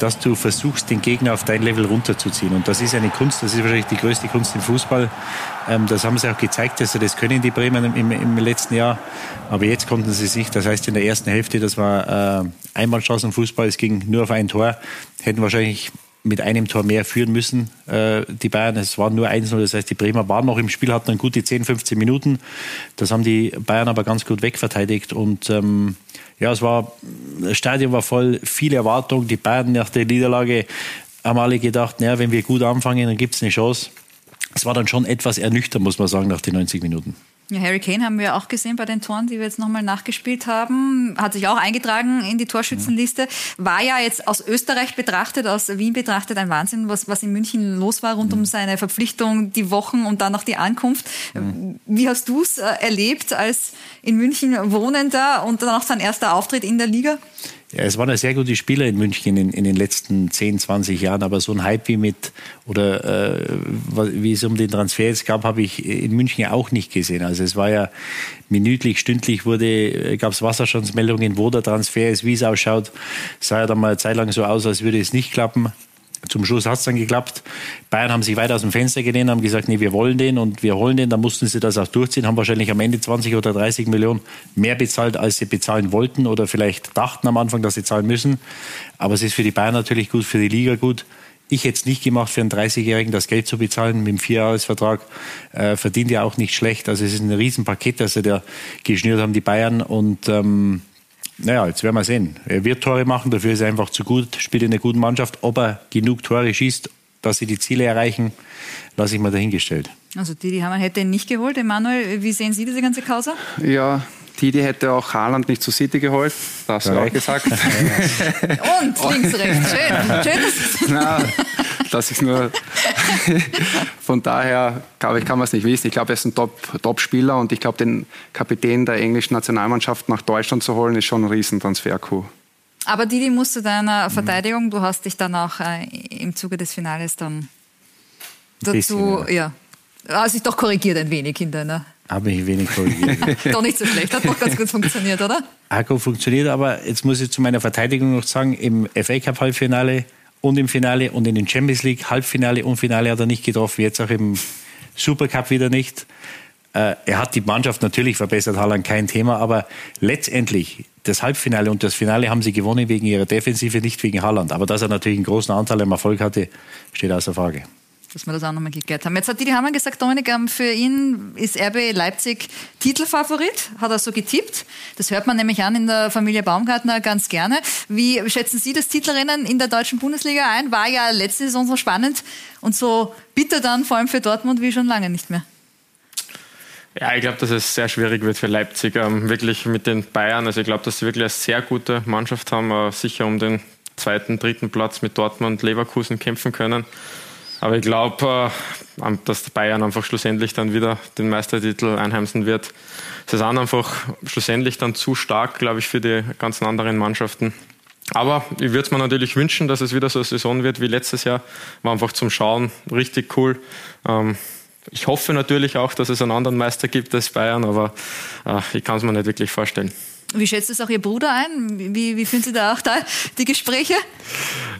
dass du versuchst, den Gegner auf dein Level runterzuziehen. Und das ist eine Kunst, das ist wahrscheinlich die größte Kunst im Fußball. Ähm, das haben sie auch gezeigt, dass sie das können, die Bremer im, im, letzten Jahr. Aber jetzt konnten sie sich, das heißt in der ersten Hälfte, das war äh, Einmalchance im Fußball, es ging nur auf ein Tor, hätten wahrscheinlich mit einem Tor mehr führen müssen, äh, die Bayern. Es waren nur 1-0, das heißt, die Bremer waren noch im Spiel, hatten dann gute 10, 15 Minuten. Das haben die Bayern aber ganz gut wegverteidigt und ähm, ja, es war, das Stadion war voll, viele Erwartungen. Die Bayern nach der Niederlage haben alle gedacht, naja, wenn wir gut anfangen, dann gibt es eine Chance. Es war dann schon etwas ernüchternd, muss man sagen, nach den 90 Minuten. Ja, Harry Kane haben wir auch gesehen bei den Toren, die wir jetzt nochmal nachgespielt haben. Hat sich auch eingetragen in die Torschützenliste. War ja jetzt aus Österreich betrachtet, aus Wien betrachtet ein Wahnsinn, was, was in München los war rund um seine Verpflichtung, die Wochen und dann noch die Ankunft. Wie hast du es äh, erlebt als in München Wohnender und dann auch sein erster Auftritt in der Liga? Ja, es waren ja sehr gute Spieler in München in, in den letzten 10, 20 Jahren, aber so ein Hype wie mit oder äh, wie es um den Transfer jetzt gab, habe ich in München auch nicht gesehen. Also es war ja minütlich, stündlich wurde, äh, gab es Wasserstandsmeldungen, wo der Transfer ist, wie es ausschaut. Sah ja dann mal eine Zeit lang so aus, als würde es nicht klappen. Zum Schluss hat es dann geklappt. Bayern haben sich weit aus dem Fenster gelehnt, haben gesagt, nee, wir wollen den und wir holen den. Dann mussten sie das auch durchziehen, haben wahrscheinlich am Ende 20 oder 30 Millionen mehr bezahlt, als sie bezahlen wollten oder vielleicht dachten am Anfang, dass sie zahlen müssen. Aber es ist für die Bayern natürlich gut, für die Liga gut. Ich hätte es nicht gemacht, für einen 30-Jährigen das Geld zu bezahlen mit einem Vierjahresvertrag. Äh, verdient ja auch nicht schlecht. Also es ist ein Riesenpaket, das sie da geschnürt haben, die Bayern. Und ähm, naja, jetzt werden wir sehen. Er wird Tore machen, dafür ist er einfach zu gut, spielt in einer guten Mannschaft. Ob er genug Tore schießt, dass sie die Ziele erreichen, lasse ich mal dahingestellt. Also Didi Hamann hätte ihn nicht geholt. Emanuel, wie sehen Sie diese ganze Causa? Ja, Didi hätte auch Haaland nicht zu City geholt, das hast du auch gesagt. Und links, rechts, schön. schön Na, das ist nur. <laughs> Von daher, glaube ich, kann man es nicht wissen. Ich glaube, er ist ein Top-Spieler Top und ich glaube, den Kapitän der englischen Nationalmannschaft nach Deutschland zu holen, ist schon ein Riesentransfer-Coup. Aber Didi musst du deiner Verteidigung, du hast dich dann auch äh, im Zuge des Finales dann dazu, bisschen, ja. ja, hast dich doch korrigiert ein wenig in deiner habe ich wenig korrigiert. <laughs> Doch nicht so schlecht, hat doch ganz gut funktioniert, oder? Hat gut funktioniert, aber jetzt muss ich zu meiner Verteidigung noch sagen, im FA Cup Halbfinale und im Finale und in den Champions League Halbfinale und Finale hat er nicht getroffen, jetzt auch im Supercup wieder nicht. Äh, er hat die Mannschaft natürlich verbessert, Haaland kein Thema, aber letztendlich das Halbfinale und das Finale haben sie gewonnen wegen ihrer Defensive, nicht wegen Haaland. Aber dass er natürlich einen großen Anteil am Erfolg hatte, steht außer Frage dass wir das auch nochmal geklärt haben. Jetzt hat Didi Hamann gesagt, Dominik, ähm, für ihn ist RB Leipzig Titelfavorit, hat er so getippt. Das hört man nämlich an in der Familie Baumgartner ganz gerne. Wie schätzen Sie das Titelrennen in der deutschen Bundesliga ein? War ja letzte Saison so spannend und so bitter dann, vor allem für Dortmund, wie schon lange nicht mehr. Ja, ich glaube, dass es sehr schwierig wird für Leipzig, ähm, wirklich mit den Bayern. Also ich glaube, dass sie wirklich eine sehr gute Mannschaft haben, äh, sicher um den zweiten, dritten Platz mit Dortmund, Leverkusen kämpfen können. Aber ich glaube, äh, dass Bayern einfach schlussendlich dann wieder den Meistertitel einheimsen wird. Sie sind einfach schlussendlich dann zu stark, glaube ich, für die ganzen anderen Mannschaften. Aber ich würde es mir natürlich wünschen, dass es wieder so eine Saison wird wie letztes Jahr. War einfach zum Schauen richtig cool. Ähm, ich hoffe natürlich auch, dass es einen anderen Meister gibt als Bayern, aber äh, ich kann es mir nicht wirklich vorstellen. Wie schätzt es auch Ihr Bruder ein? Wie, wie finden Sie da auch da die Gespräche?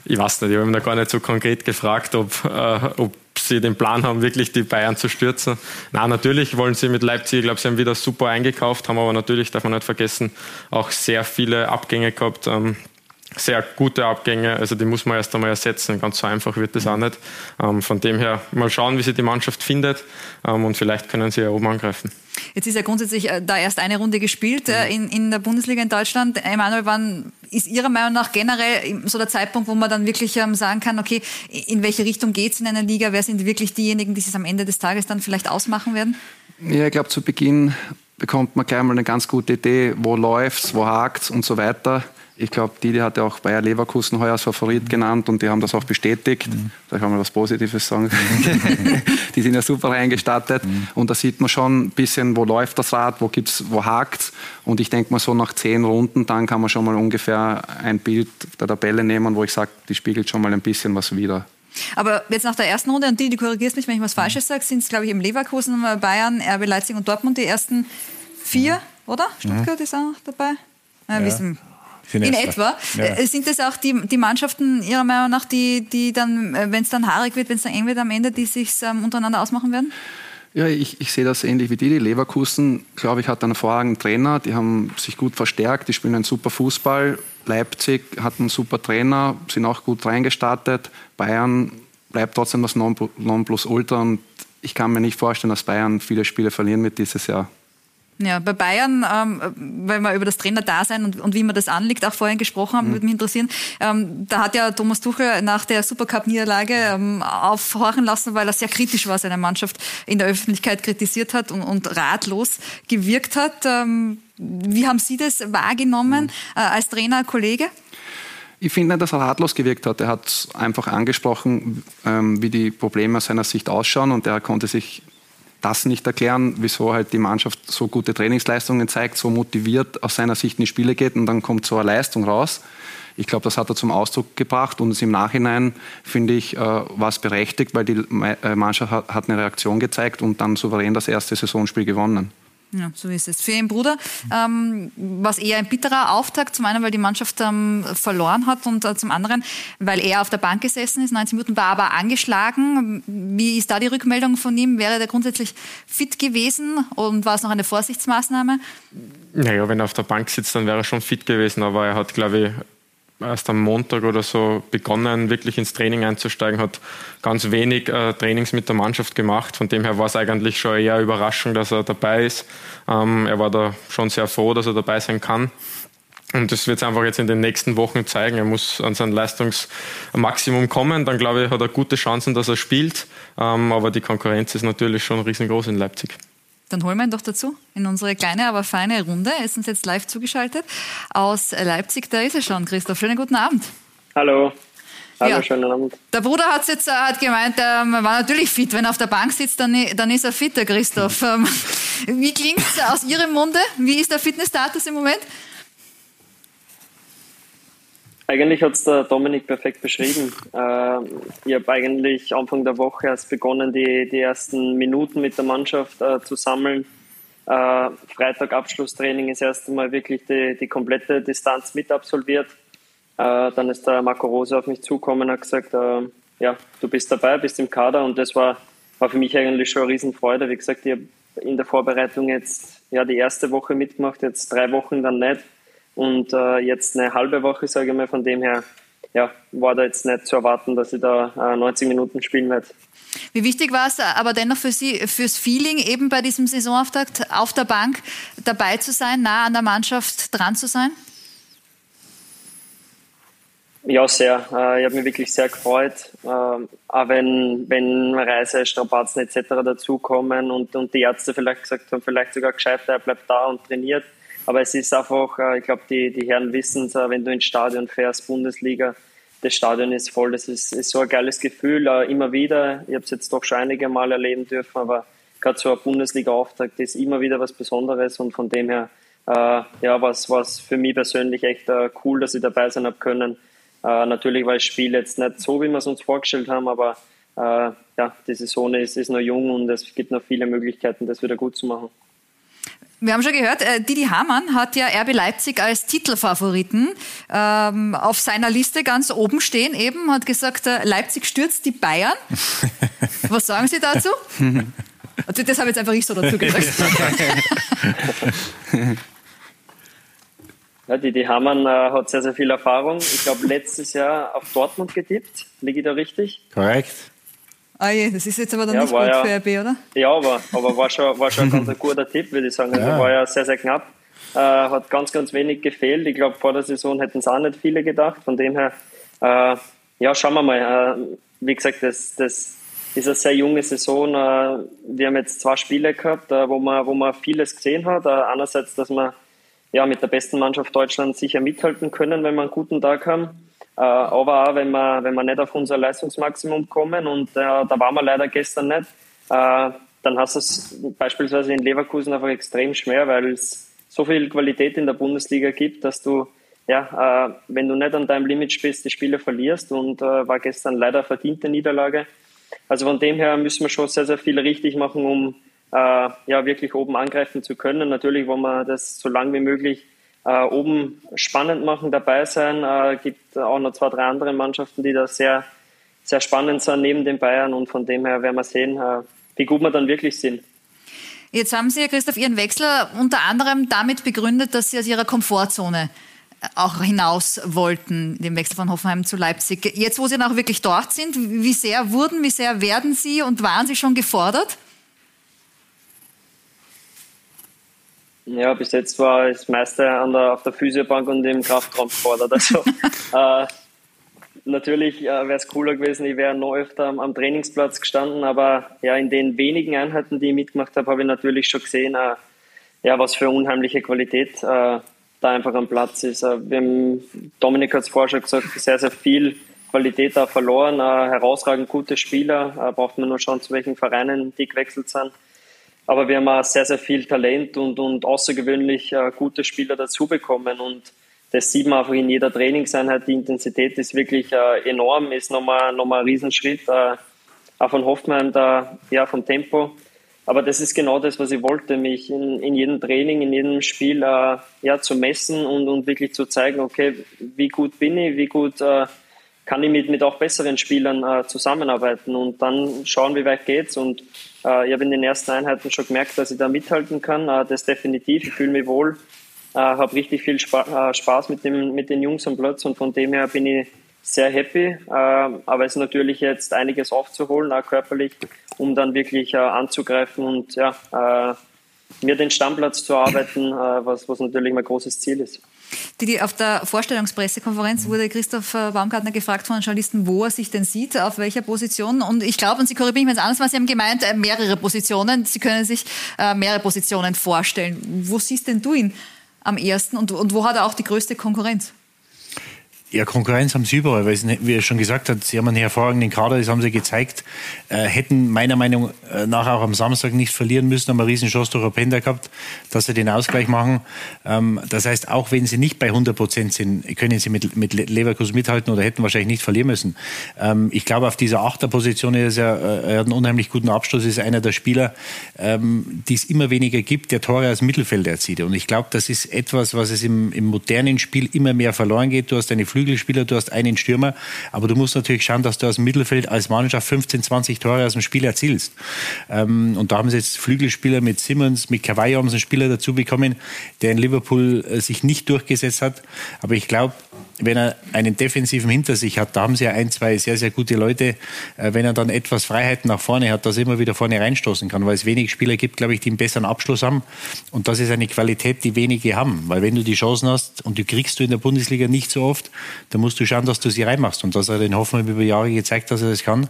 Ich weiß nicht, ich habe ihn da gar nicht so konkret gefragt, ob, äh, ob sie den Plan haben, wirklich die Bayern zu stürzen. Na, natürlich wollen sie mit Leipzig, ich glaube, sie haben wieder super eingekauft, haben aber natürlich, darf man nicht vergessen, auch sehr viele Abgänge gehabt. Ähm, sehr gute Abgänge, also die muss man erst einmal ersetzen. Ganz so einfach wird das auch nicht. Ähm, von dem her mal schauen, wie sich die Mannschaft findet ähm, und vielleicht können sie ja oben angreifen. Jetzt ist ja grundsätzlich äh, da erst eine Runde gespielt äh, in, in der Bundesliga in Deutschland. Emanuel, wann ist Ihrer Meinung nach generell so der Zeitpunkt, wo man dann wirklich ähm, sagen kann, okay, in welche Richtung geht es in einer Liga? Wer sind wirklich diejenigen, die es am Ende des Tages dann vielleicht ausmachen werden? Ja, ich glaube, zu Beginn bekommt man gleich mal eine ganz gute Idee, wo läuft's, wo hakt's und so weiter. Ich glaube, Didi hat ja auch Bayer Leverkusen heuer als Favorit genannt und die haben das auch bestätigt. Mhm. Da kann man was Positives sagen. <laughs> <laughs> die sind ja super reingestartet mhm. und da sieht man schon ein bisschen, wo läuft das Rad, wo gibt's, wo hakt's. Und ich denke mal so nach zehn Runden, dann kann man schon mal ungefähr ein Bild der Tabelle nehmen, wo ich sage, die spiegelt schon mal ein bisschen was wieder. Aber jetzt nach der ersten Runde, und die, du korrigierst mich, wenn ich was Falsches sage, sind es, glaube ich, im Leverkusen, Bayern, RB Leipzig und Dortmund die ersten vier, mhm. oder? Stuttgart mhm. ist auch dabei. Ja, ja. Wissen, in etwa. Ja. Äh, sind das auch die, die Mannschaften Ihrer Meinung nach, die, die dann, äh, wenn es dann haarig wird, wenn es dann eng wird am Ende, die sich ähm, untereinander ausmachen werden? Ja, ich, ich sehe das ähnlich wie die. Die Leverkusen, glaube ich, hat einen hervorragenden Trainer. Die haben sich gut verstärkt, die spielen einen super Fußball. Leipzig hat einen super Trainer, sind auch gut reingestartet. Bayern bleibt trotzdem das Nonplusultra und ich kann mir nicht vorstellen, dass Bayern viele Spiele verlieren wird dieses Jahr. Ja, bei Bayern, ähm, weil wir über das Trainerdasein und, und wie man das anliegt, auch vorhin gesprochen haben, mhm. würde mich interessieren. Ähm, da hat ja Thomas Tuchel nach der Supercup-Niederlage ähm, aufhorchen lassen, weil er sehr kritisch war, seine Mannschaft in der Öffentlichkeit kritisiert hat und, und ratlos gewirkt hat. Ähm, wie haben Sie das wahrgenommen mhm. äh, als Trainer, Kollege? Ich finde nicht, dass er ratlos gewirkt hat. Er hat einfach angesprochen, ähm, wie die Probleme aus seiner Sicht ausschauen und er konnte sich das nicht erklären, wieso halt die Mannschaft so gute Trainingsleistungen zeigt, so motiviert aus seiner Sicht in die Spiele geht und dann kommt so eine Leistung raus. Ich glaube, das hat er zum Ausdruck gebracht und im Nachhinein, finde ich, äh, war es berechtigt, weil die äh, Mannschaft hat, hat eine Reaktion gezeigt und dann souverän das erste Saisonspiel gewonnen. Ja, so ist es. Für Ihren Bruder ähm, war es eher ein bitterer Auftakt, zum einen, weil die Mannschaft ähm, verloren hat und äh, zum anderen, weil er auf der Bank gesessen ist, 90 Minuten war aber angeschlagen. Wie ist da die Rückmeldung von ihm? Wäre der grundsätzlich fit gewesen und war es noch eine Vorsichtsmaßnahme? Naja, wenn er auf der Bank sitzt, dann wäre er schon fit gewesen, aber er hat, glaube ich, erst am Montag oder so begonnen, wirklich ins Training einzusteigen, hat ganz wenig äh, Trainings mit der Mannschaft gemacht. Von dem her war es eigentlich schon eher Überraschung, dass er dabei ist. Ähm, er war da schon sehr froh, dass er dabei sein kann. Und das wird es einfach jetzt in den nächsten Wochen zeigen. Er muss an sein Leistungsmaximum kommen. Dann glaube ich, hat er gute Chancen, dass er spielt. Ähm, aber die Konkurrenz ist natürlich schon riesengroß in Leipzig. Dann holen wir ihn doch dazu in unsere kleine, aber feine Runde. Er ist uns jetzt live zugeschaltet aus Leipzig. Da ist er schon, Christoph. Schönen guten Abend. Hallo. Hallo, Ja. schönen Abend. Der Bruder hat jetzt äh, hat gemeint, er ähm, war natürlich fit. Wenn er auf der Bank sitzt, dann, dann ist er fit, der Christoph. Ähm, <laughs> Wie klingt es aus Ihrem Munde? Wie ist der Fitnessstatus im Moment? Eigentlich hat es der Dominik perfekt beschrieben. Ähm, ich habe eigentlich Anfang der Woche erst begonnen, die, die ersten Minuten mit der Mannschaft äh, zu sammeln. Äh, Freitag Abschlusstraining ist erst einmal wirklich die, die komplette Distanz mit absolviert. Äh, dann ist der Marco Rose auf mich zugekommen und hat gesagt, äh, ja, du bist dabei, bist im Kader und das war, war für mich eigentlich schon eine Riesenfreude. Wie gesagt, ich habe in der Vorbereitung jetzt ja die erste Woche mitgemacht, jetzt drei Wochen dann nicht und äh, jetzt eine halbe Woche, sage ich mal, von dem her ja, war da jetzt nicht zu erwarten, dass ich da äh, 90 Minuten spielen werde. Wie wichtig war es aber dennoch für Sie, fürs Feeling eben bei diesem Saisonauftakt auf der Bank dabei zu sein, nah an der Mannschaft dran zu sein? Ja, sehr. Äh, ich habe mich wirklich sehr gefreut. Ähm, auch wenn, wenn Reise, Strapazen etc. dazukommen und, und die Ärzte vielleicht gesagt haben, vielleicht sogar gescheit, er bleibt da und trainiert. Aber es ist einfach, äh, ich glaube, die, die Herren wissen es, wenn du ins Stadion fährst, Bundesliga, das Stadion ist voll. Das ist, ist so ein geiles Gefühl, äh, immer wieder. Ich habe es jetzt doch schon einige Mal erleben dürfen, aber gerade so ein Bundesliga-Auftakt ist immer wieder was Besonderes und von dem her, äh, ja, was was für mich persönlich echt äh, cool, dass ich dabei sein habe können. Äh, natürlich war das Spiel jetzt nicht so, wie wir es uns vorgestellt haben, aber äh, ja, die Saison ist, ist noch jung und es gibt noch viele Möglichkeiten, das wieder gut zu machen. Wir haben schon gehört, äh, Didi Hamann hat ja RB Leipzig als Titelfavoriten ähm, auf seiner Liste ganz oben stehen eben, hat gesagt, äh, Leipzig stürzt die Bayern. <laughs> Was sagen Sie dazu? <laughs> Also das habe jetzt einfach ich so dazu gesagt. <laughs> Ja, die Hamann äh, hat sehr, sehr viel Erfahrung. Ich glaube, letztes Jahr auf Dortmund getippt. Liege ich da richtig? Korrekt. Ah je, das ist jetzt aber dann Ja, nicht gut ja- für RB, oder? Ja, aber, aber war schon, war schon ein ganz ein <laughs> guter Tipp, würde ich sagen. Also Ja. war ja sehr, sehr knapp. Äh, hat ganz, ganz wenig gefehlt. Ich glaube, vor der Saison hätten es auch nicht viele gedacht. Von dem her, äh, ja, schauen wir mal. Äh, wie gesagt, das, das ist eine sehr junge Saison. Äh, wir haben jetzt zwei Spiele gehabt, äh, wo, man, wo man vieles gesehen hat. Äh, einerseits, dass wir ja, mit der besten Mannschaft Deutschlands sicher mithalten können, wenn wir einen guten Tag haben. Äh, aber auch, wenn wir, wenn wir nicht auf unser Leistungsmaximum kommen und äh, da waren wir leider gestern nicht, äh, dann hast du es beispielsweise in Leverkusen einfach extrem schwer, weil es so viel Qualität in der Bundesliga gibt, dass du, ja, wenn du nicht an deinem Limit spielst, die Spiele verlierst und war gestern leider verdiente Niederlage. Also von dem her müssen wir schon sehr, sehr viel richtig machen, um ja wirklich oben angreifen zu können. Natürlich wollen wir das so lang wie möglich äh, oben spannend machen, dabei sein. Äh, gibt auch noch zwei, drei andere Mannschaften, die da sehr, sehr spannend sind neben den Bayern und von dem her werden wir sehen, äh, wie gut wir dann wirklich sind. Jetzt haben Sie, Herr Christoph, Ihren Wechsel unter anderem damit begründet, dass Sie aus Ihrer Komfortzone äh, auch hinaus wollten, den Wechsel von Hoffenheim zu Leipzig. Jetzt, wo Sie dann auch wirklich dort sind, wie sehr wurden, wie sehr werden Sie und waren Sie schon gefordert? Ja, bis jetzt war das meiste an der, auf der Physiobank und im Kraftraum gefordert. Also <laughs> äh, natürlich äh, wäre es cooler gewesen, ich wäre noch öfter am, am Trainingsplatz gestanden, aber ja, in den wenigen Einheiten, die ich mitgemacht habe, habe ich natürlich schon gesehen, äh, ja, was für unheimliche Qualität äh, da einfach am Platz ist. Äh, wir haben, Dominik hat es vorher schon gesagt, sehr, sehr viel Qualität da verloren, äh, herausragend gute Spieler, braucht man nur schauen, zu welchen Vereinen die gewechselt sind. Aber wir haben auch sehr, sehr viel Talent und, und außergewöhnlich äh, gute Spieler dazu bekommen. Und das sieht man einfach in jeder Trainingseinheit. Die Intensität ist wirklich äh, enorm, ist nochmal, nochmal ein Riesenschritt. Äh, auch von Hoffmann, da, ja, vom Tempo. Aber das ist genau das, was ich wollte, mich in, in jedem Training, in jedem Spiel äh, ja, zu messen und, und wirklich zu zeigen, okay, wie gut bin ich, wie gut äh, kann ich mit, mit auch besseren Spielern äh, zusammenarbeiten und dann schauen, wie weit geht's. Und ich habe in den ersten Einheiten schon gemerkt, dass ich da mithalten kann. Äh, das definitiv. Ich fühle mich wohl, äh, habe richtig viel Spa äh, Spaß mit, dem, mit den Jungs am Platz und von dem her bin ich sehr happy. Äh, aber es ist natürlich jetzt einiges aufzuholen, auch körperlich, um dann wirklich äh, anzugreifen und ja, äh, mir den Stammplatz zu arbeiten, äh, was, was natürlich mein großes Ziel ist. Die, auf der Vorstellungspressekonferenz wurde Christoph äh, Baumgartner gefragt von Journalisten, wo er sich denn sieht, auf welcher Position. Und ich glaube, und Sie korrigieren mich, wenn es anders war, Sie haben gemeint, äh, mehrere Positionen. Sie können sich äh, mehrere Positionen vorstellen. Wo siehst denn du ihn am ersten und, und wo hat er auch die größte Konkurrenz? Ja, Konkurrenz haben sie überall, weil, wie er schon gesagt hat, sie haben einen hervorragenden Kader, das haben sie gezeigt. Äh, hätten meiner Meinung nach auch am Samstag nicht verlieren müssen, haben eine riesen Chance durch Openda gehabt, dass sie den Ausgleich machen. Ähm, das heißt, auch wenn sie nicht bei 100 Prozent sind, können sie mit, mit Leverkusen mithalten oder hätten wahrscheinlich nicht verlieren müssen. Ähm, ich glaube, auf dieser Achterposition ist er, äh, er hat einen unheimlich guten Abschluss, ist einer der Spieler, ähm, die es immer weniger gibt, der Tore dem Mittelfeld erzielt. Und ich glaube, das ist etwas, was es im, im modernen Spiel immer mehr verloren geht. Du hast eine Flügel Flügelspieler, du hast einen Stürmer, aber du musst natürlich schauen, dass du aus dem Mittelfeld als Mannschaft 15, 20 Tore aus dem Spiel erzielst. Ähm, und da haben sie jetzt Flügelspieler mit Simmons, mit Cavallo haben sie einen Spieler dazu bekommen, der in Liverpool äh, sich nicht durchgesetzt hat. Aber ich glaube, wenn er einen defensiven hinter sich hat, da haben sie ja ein, zwei sehr, sehr gute Leute, äh, wenn er dann etwas Freiheiten nach vorne hat, dass er immer wieder vorne reinstoßen kann, weil es wenig Spieler gibt, glaube ich, die einen besseren Abschluss haben. Und das ist eine Qualität, die wenige haben. Weil wenn du die Chancen hast und die kriegst du in der Bundesliga nicht so oft, dann musst du schauen, dass du sie reinmachst. Und das hat er in Hoffenheim über Jahre gezeigt, dass er das kann.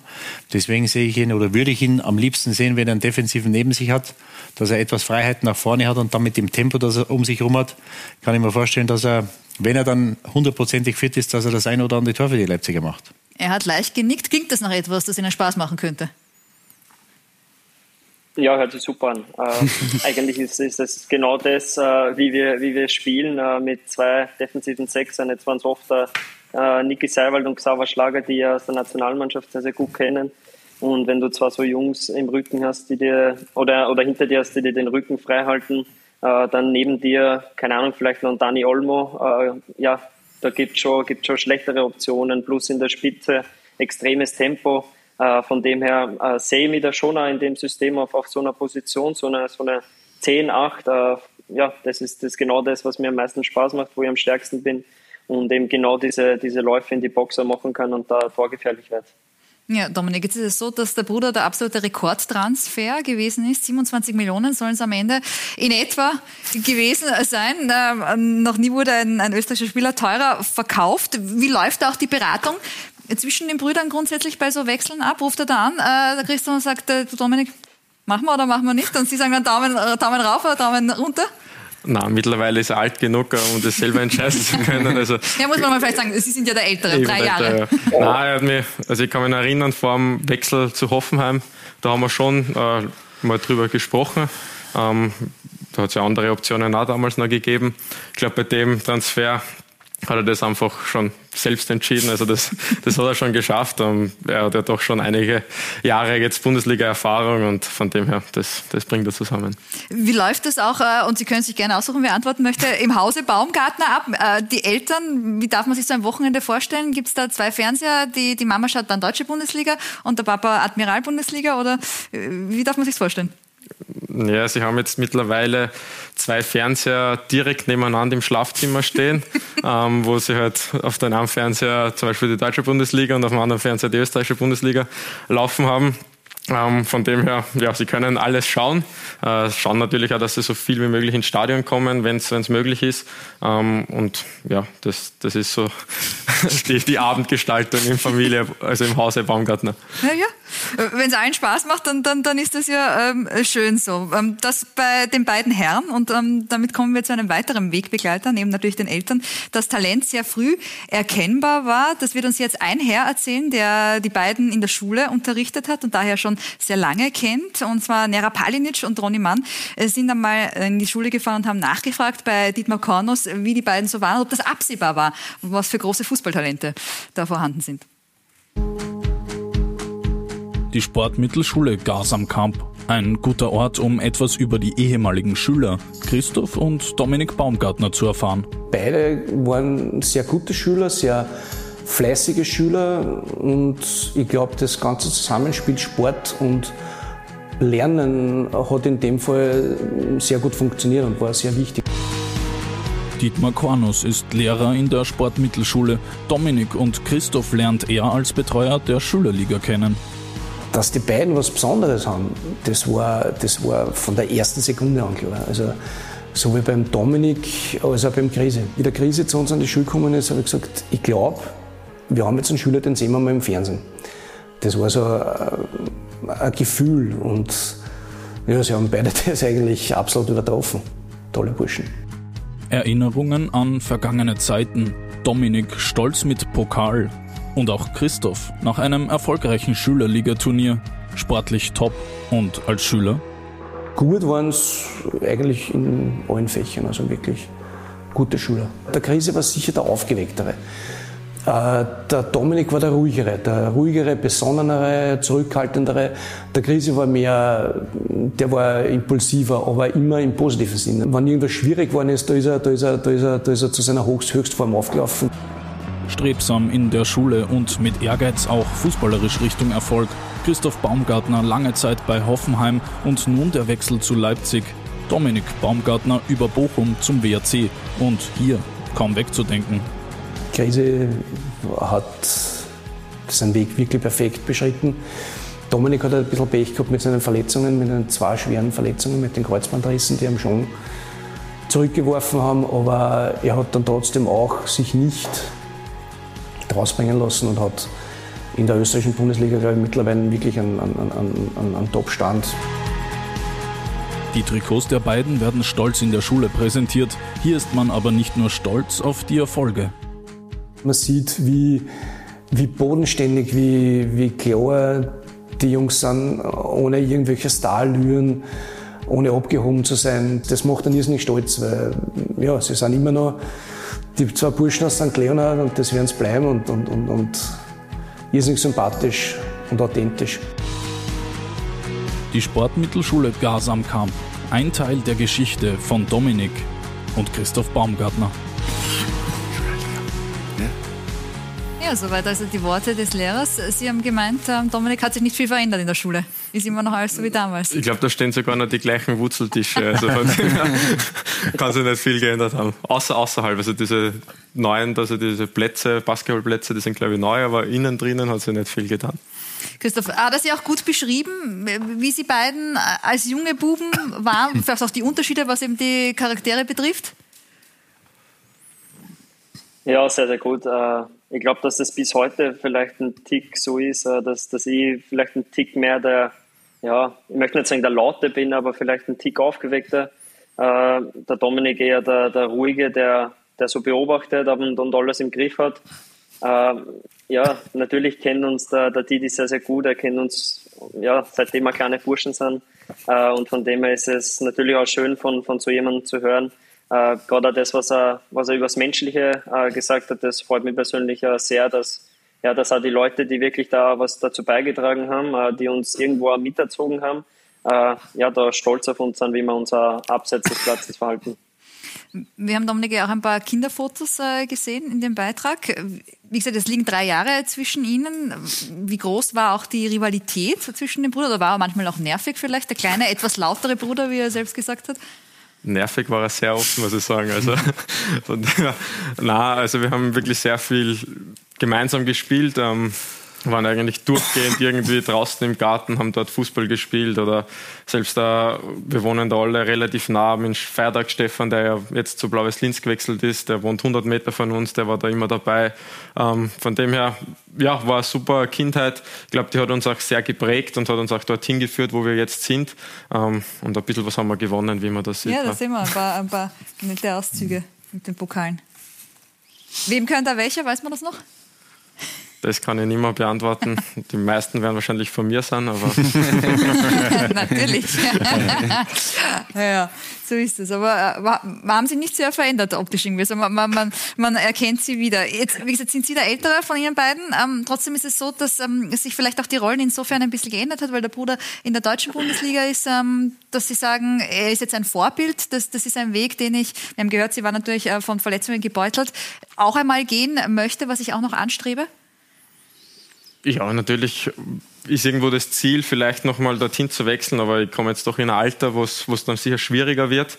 Deswegen sehe ich ihn oder würde ich ihn am liebsten sehen, wenn er einen defensiven neben sich hat, dass er etwas Freiheit nach vorne hat und dann mit dem Tempo, das er um sich herum hat, kann ich mir vorstellen, dass er wenn er dann hundertprozentig fit ist, dass er das ein oder andere Tor für die Leipziger macht. Er hat leicht genickt. Klingt das nach etwas, das Ihnen Spaß machen könnte? Ja, hört sich super an. Äh, <laughs> eigentlich ist, ist es genau das, äh, wie, wir, wie wir spielen, äh, mit zwei defensiven Sechsern. Jetzt waren es oft äh, Niki Seiwald und Xaver Schlager, die ja aus der Nationalmannschaft sehr, sehr gut kennen. Und wenn du zwar so Jungs im Rücken hast, die dir, oder, oder hinter dir hast, die dir den Rücken frei halten, äh, dann neben dir, keine Ahnung, vielleicht noch Dani Olmo. Äh, ja, da gibt es schon, gibt schon schlechtere Optionen, plus in der Spitze extremes Tempo. Äh, von dem her äh, sehe ich mich da schon auch in dem System auf, auf so einer Position, so eine, so eine 10, 8. Äh, ja, das ist, das ist genau das, was mir am meisten Spaß macht, wo ich am stärksten bin und eben genau diese, diese Läufe in die Boxer machen kann und da torgefährlich wird. Ja, Dominik, jetzt ist es so, dass der Bruder der absolute Rekordtransfer gewesen ist. 27 Millionen sollen es am Ende in etwa gewesen sein. Äh, noch nie wurde ein, ein österreichischer Spieler teurer verkauft. Wie läuft auch die Beratung zwischen den Brüdern grundsätzlich bei so Wechseln ab? Ruft er da an, äh, der Christian sagt, äh, du Dominik, machen wir oder machen wir nicht? Und Sie sagen dann Daumen, äh, Daumen rauf oder Daumen runter? Na, mittlerweile ist er alt genug, um das selber entscheiden zu können. Also, <laughs> ja, muss man mal vielleicht sagen, Sie sind ja der Ältere, drei Jahre. Ja. Nein, er hat mich, also ich kann mich erinnern, vor dem Wechsel zu Hoffenheim, da haben wir schon äh, mal drüber gesprochen. Ähm, da hat es ja andere Optionen auch damals noch gegeben. Ich glaube, bei dem Transfer hat er das einfach schon selbst entschieden. Also das, das hat er schon geschafft. Ähm, er hat ja doch schon einige Jahre jetzt Bundesliga-Erfahrung und von dem her, das, das bringt er zusammen. Wie läuft das auch, äh, und Sie können sich gerne aussuchen, wer antworten möchte, im Hause Baumgartner ab? Äh, die Eltern, wie darf man sich so ein Wochenende vorstellen? Gibt es da zwei Fernseher? Die, die Mama schaut dann Deutsche Bundesliga und der Papa Admiral-Bundesliga oder äh, wie darf man sich vorstellen? Ja, sie haben jetzt mittlerweile zwei Fernseher direkt nebeneinander im Schlafzimmer stehen, <laughs> ähm, wo sie halt auf dem einen Fernseher zum Beispiel die deutsche Bundesliga und auf dem anderen Fernseher die österreichische Bundesliga laufen haben. Ähm, von dem her, ja, sie können alles schauen. Äh, schauen natürlich auch, dass sie so viel wie möglich ins Stadion kommen, wenn es möglich ist. Ähm, und ja, das, das ist so <laughs> die, die Abendgestaltung in Familie, also im Hause Baumgartner. Ja, ja. Wenn es allen Spaß macht, dann, dann, dann ist das ja ähm, schön so. Ähm, das bei den beiden Herren, und ähm, damit kommen wir zu einem weiteren Wegbegleiter, neben natürlich den Eltern, das Talent sehr früh erkennbar war. Das wird uns jetzt ein Herr erzählen, der die beiden in der Schule unterrichtet hat und daher schon sehr lange kennt. Und zwar Nera Palinic und Ronny Mann äh, sind einmal in die Schule gefahren und haben nachgefragt bei Dietmar Kornos, wie die beiden so waren, ob das absehbar war, was für große Fußballtalente da vorhanden sind. Die Sportmittelschule Gasamkamp Ein guter Ort, um etwas über die ehemaligen Schüler Christoph und Dominik Baumgartner zu erfahren. Beide waren sehr gute Schüler, sehr fleißige Schüler und ich glaube, das ganze Zusammenspiel Sport und Lernen hat in dem Fall sehr gut funktioniert und war sehr wichtig. Dietmar Kornus ist Lehrer in der Sportmittelschule. Dominik und Christoph lernt er als Betreuer der Schülerliga kennen. Dass die beiden was Besonderes haben, das war, das war von der ersten Sekunde an klar. Also, sowohl beim Dominik als auch beim Krise. Wie der Krise zu uns an die Schule gekommen ist, habe ich gesagt, ich glaube, wir haben jetzt einen Schüler, den sehen wir mal im Fernsehen. Das war so ein, ein Gefühl und ja, sie haben beide <laughs> das eigentlich absolut übertroffen. Tolle Burschen. Erinnerungen an vergangene Zeiten. Dominik stolz mit Pokal, und auch Christoph nach einem erfolgreichen Schülerligaturnier sportlich top und als Schüler? Gut waren es eigentlich in allen Fächern, also wirklich gute Schüler. Der Krise war sicher der aufgewecktere. Äh, der Dominik war der ruhigere, der ruhigere, besonnenere, zurückhaltendere. Der Krise war mehr, der war impulsiver, aber immer im positiven Sinne. Wenn irgendwas schwierig geworden ist, da ist er, da ist er, da ist er, da ist er zu seiner Höchstform aufgelaufen strebsam in der Schule und mit Ehrgeiz auch fußballerisch Richtung Erfolg. Christoph Baumgartner lange Zeit bei Hoffenheim und nun der Wechsel zu Leipzig. Dominik Baumgartner über Bochum zum WRC und hier kaum wegzudenken. Krise hat seinen Weg wirklich perfekt beschritten. Dominik hat ein bisschen Pech gehabt mit seinen Verletzungen, mit den zwei schweren Verletzungen, mit den Kreuzbandrissen, die ihm schon zurückgeworfen haben, aber er hat dann trotzdem auch sich nicht rausbringen lassen und hat in der österreichischen Bundesliga, ich, mittlerweile wirklich einen, einen, einen, einen Top-Stand. Die Trikots der beiden werden stolz in der Schule präsentiert. Hier ist man aber nicht nur stolz auf die Erfolge. Man sieht, wie, wie bodenständig, wie, wie klar die Jungs sind, ohne irgendwelche Starlüren, ohne abgehoben zu sein. Das macht einen irrsinnig stolz, weil ja, sie sind immer noch die zwei Burschen aus St. Leonard und das werden es bleiben und, und, und, und irrsinnig sympathisch und authentisch. Die Sportmittelschule Gasamkamp, ein Teil der Geschichte von Dominik und Christoph Baumgartner. Ja, soweit also die Worte des Lehrers. Sie haben gemeint, ähm, Dominik hat sich nicht viel verändert in der Schule. Ist immer noch alles so wie damals. Ich glaube, da stehen sogar noch die gleichen Wurzeltische. Also <laughs> <laughs> kann sich nicht viel geändert haben. Außer außerhalb. Also diese neuen, also diese Plätze, Basketballplätze, die sind glaube ich neu, aber innen drinnen hat sich nicht viel getan. Christoph, hat er Sie auch gut beschrieben, wie Sie beiden als junge Buben waren, <laughs> vielleicht auch die Unterschiede, was eben die Charaktere betrifft? Ja, sehr, sehr gut. Äh, ich glaube, dass es bis heute vielleicht ein Tick so ist, äh, dass, dass ich vielleicht ein Tick mehr der, ja, ich möchte nicht sagen der Laute bin, aber vielleicht ein Tick aufgeweckter. Äh, der Dominik eher der, der Ruhige, der, der so beobachtet und, und alles im Griff hat. Äh, ja, natürlich kennt uns der, der Didi sehr, sehr gut. Er kennt uns, ja, seitdem wir kleine Burschen sind. und von dem her ist es natürlich auch schön, von, von so jemandem zu hören, äh, Gerade das, was er, was er über das Menschliche äh, gesagt hat, das freut mich persönlich äh, sehr, dass, ja, dass auch die Leute, die wirklich da was dazu beigetragen haben, äh, die uns irgendwo miterzogen haben, äh, ja, da stolz auf uns sind, wie wir uns abseits des Platzes verhalten. Wir haben, Dominik, auch ein paar Kinderfotos äh, gesehen in dem Beitrag. Wie gesagt, es liegen drei Jahre zwischen Ihnen. Wie groß war auch die Rivalität zwischen den Brüdern? Oder war er manchmal auch nervig vielleicht? Der kleine, etwas lautere Bruder, wie er selbst gesagt hat? Nervig war er sehr oft, muss ich sagen. Also, <laughs> na, also wir haben wirklich sehr viel gemeinsam gespielt. Ähm, waren eigentlich durchgehend irgendwie <laughs> draußen im Garten, haben dort Fußball gespielt oder selbst da, wir wohnen da alle relativ nah mit Feiertag Stefan, der ja jetzt zu Blaues Linz gewechselt ist, der wohnt 100 Meter von uns, der war da immer dabei. Ähm, von dem her, ja, war eine super Kindheit. Ich glaube, die hat uns auch sehr geprägt und hat uns auch dorthin geführt, wo wir jetzt sind. Ähm, und ein bisschen was haben wir gewonnen, wie man das sieht. Ja, da sehen wir ein paar, ein paar nette Auszüge mit den Pokalen. Wem gehört da welcher, weiß man das noch? Das kann ich nicht mehr beantworten. Die meisten werden wahrscheinlich von mir sein, aber. <laughs> Natürlich. <laughs> ja, so ist es. Aber äh, haben Sie nicht sehr verändert optisch irgendwie. Also man, man, man erkennt Sie wieder. Jetzt, wie gesagt, sind Sie der Ältere von Ihnen beiden. Ähm, trotzdem ist es so, dass ähm, sich vielleicht auch die Rollen insofern ein bisschen geändert hat, weil der Bruder in der deutschen Bundesliga ist, ähm, dass Sie sagen, er ist jetzt ein Vorbild. Das, das ist ein Weg, den ich, wir haben gehört, Sie waren natürlich äh, von Verletzungen gebeutelt, auch einmal gehen möchte, was ich auch noch anstrebe? Ja, natürlich ist irgendwo das Ziel, vielleicht nochmal dorthin zu wechseln, aber ich komme jetzt doch in ein Alter, wo es dann sicher schwieriger wird.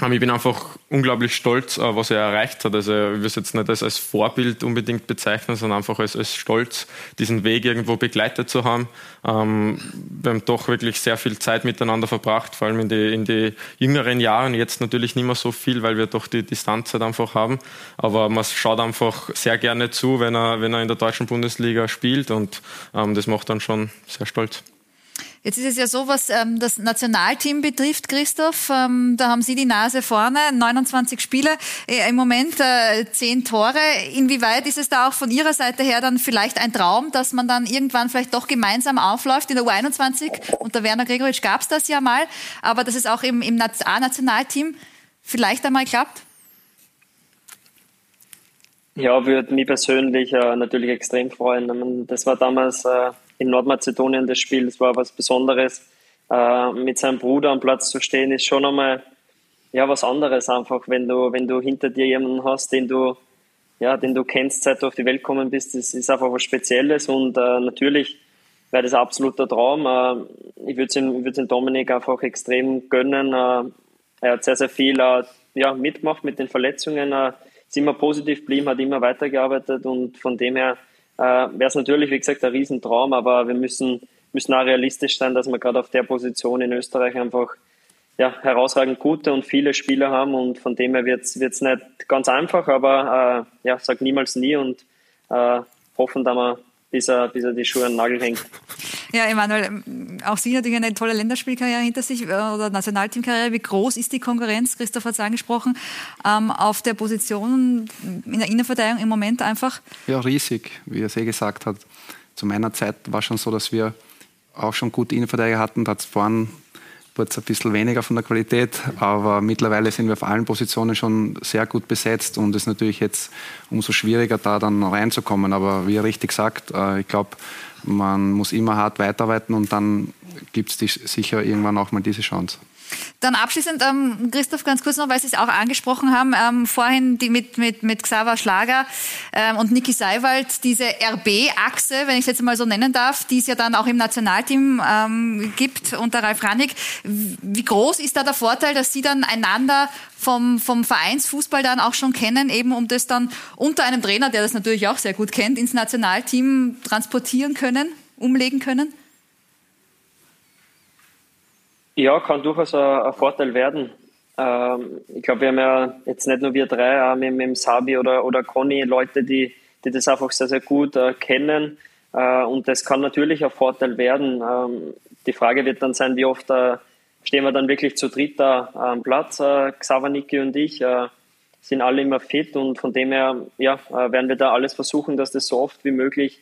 Ich bin einfach unglaublich stolz, äh, was er erreicht hat. Also ich will es jetzt nicht als, als Vorbild unbedingt bezeichnen, sondern einfach als, als Stolz, diesen Weg irgendwo begleitet zu haben. Ähm, wir haben doch wirklich sehr viel Zeit miteinander verbracht, vor allem in die, in die jüngeren Jahren. Jetzt natürlich nicht mehr so viel, weil wir doch die Distanz halt einfach haben. Aber man schaut einfach sehr gerne zu, wenn er, wenn er in der deutschen Bundesliga spielt und ähm, das macht dann schon sehr stolz. Jetzt ist es ja so, was ähm, das Nationalteam betrifft, Christoph. Ähm, da haben Sie die Nase vorne, 29 Spiele, äh, im Moment äh, 10 Tore. Inwieweit ist es da auch von Ihrer Seite her dann vielleicht ein Traum, dass man dann irgendwann vielleicht doch gemeinsam aufläuft in der U21? Unter Werner Gregoritsch gab es das ja mal, aber dass es auch im, im A-Nationalteam vielleicht einmal klappt? Ja, würde mich persönlich äh, natürlich extrem freuen. Das war damals äh, in Nordmazedonien das Spiel. Das war was Besonderes. Äh, mit seinem Bruder am Platz zu stehen, ist schon einmal ja, was anderes einfach, wenn du, wenn du hinter dir jemanden hast, den du, ja, den du kennst, seit du auf die Welt gekommen bist. Das ist einfach was Spezielles und äh, natürlich wäre das ein absoluter Traum. Äh, ich würde es ihm, würd's Dominik einfach extrem gönnen. Äh, er hat sehr, sehr viel äh, ja, mitgemacht mit den Verletzungen, ist immer positiv geblieben, hat immer weitergearbeitet und von dem her äh, wäre es natürlich, wie gesagt, ein Riesentraum, aber wir müssen, müssen auch realistisch sein, dass wir gerade auf der Position in Österreich einfach ja, herausragend gute und viele Spieler haben und von dem her wird es nicht ganz einfach, aber äh, ja, sag niemals nie und äh, hoffen, dass wir bis er, bis er die Schuhe an den Nagel hängt. Ja, Emanuel, auch Sie natürlich eine tolle Länderspielkarriere hinter sich äh, oder Nationalteamkarriere. Wie groß ist die Konkurrenz? Christoph hat es angesprochen, ähm, auf der Position in der Innenverteidigung im Moment einfach? Ja, riesig, wie er es eh gesagt hat. Zu meiner Zeit war es schon so, dass wir auch schon gute Innenverteidiger hatten. Da hat es vorhin wurde es ein bisschen weniger von der Qualität, aber mittlerweile sind wir auf allen Positionen schon sehr gut besetzt und es ist natürlich jetzt umso schwieriger, da dann reinzukommen. Aber wie er richtig sagt, äh, ich glaube, man muss immer hart weiterarbeiten und dann gibt es sicher irgendwann auch mal diese Chance. Dann abschließend, ähm, Christoph, ganz kurz noch, weil Sie es auch angesprochen haben, ähm, vorhin die mit, mit, mit Xaver Schlager ähm, und Niki Seiwald, diese RB-Achse, wenn ich es jetzt mal so nennen darf, die es ja dann auch im Nationalteam ähm, gibt unter Ralf Rannig. Wie groß ist da der Vorteil, dass Sie dann einander vom, vom Vereinsfußball dann auch schon kennen, eben um das dann unter einem Trainer, der das natürlich auch sehr gut kennt, ins Nationalteam transportieren können, umlegen können? Ja, kann durchaus ein, ein Vorteil werden. Ähm, ich glaube, wir haben ja jetzt nicht nur wir drei, auch mit, mit dem Sabi oder, oder Conny Leute, die, die das einfach sehr, sehr gut äh, kennen. Äh, und das kann natürlich ein Vorteil werden. Ähm, die Frage wird dann sein, wie oft äh, stehen wir dann wirklich zu dritt da am Platz. Äh, Xaver, Niki und ich äh, sind alle immer fit und von dem her ja, äh, werden wir da alles versuchen, dass das so oft wie möglich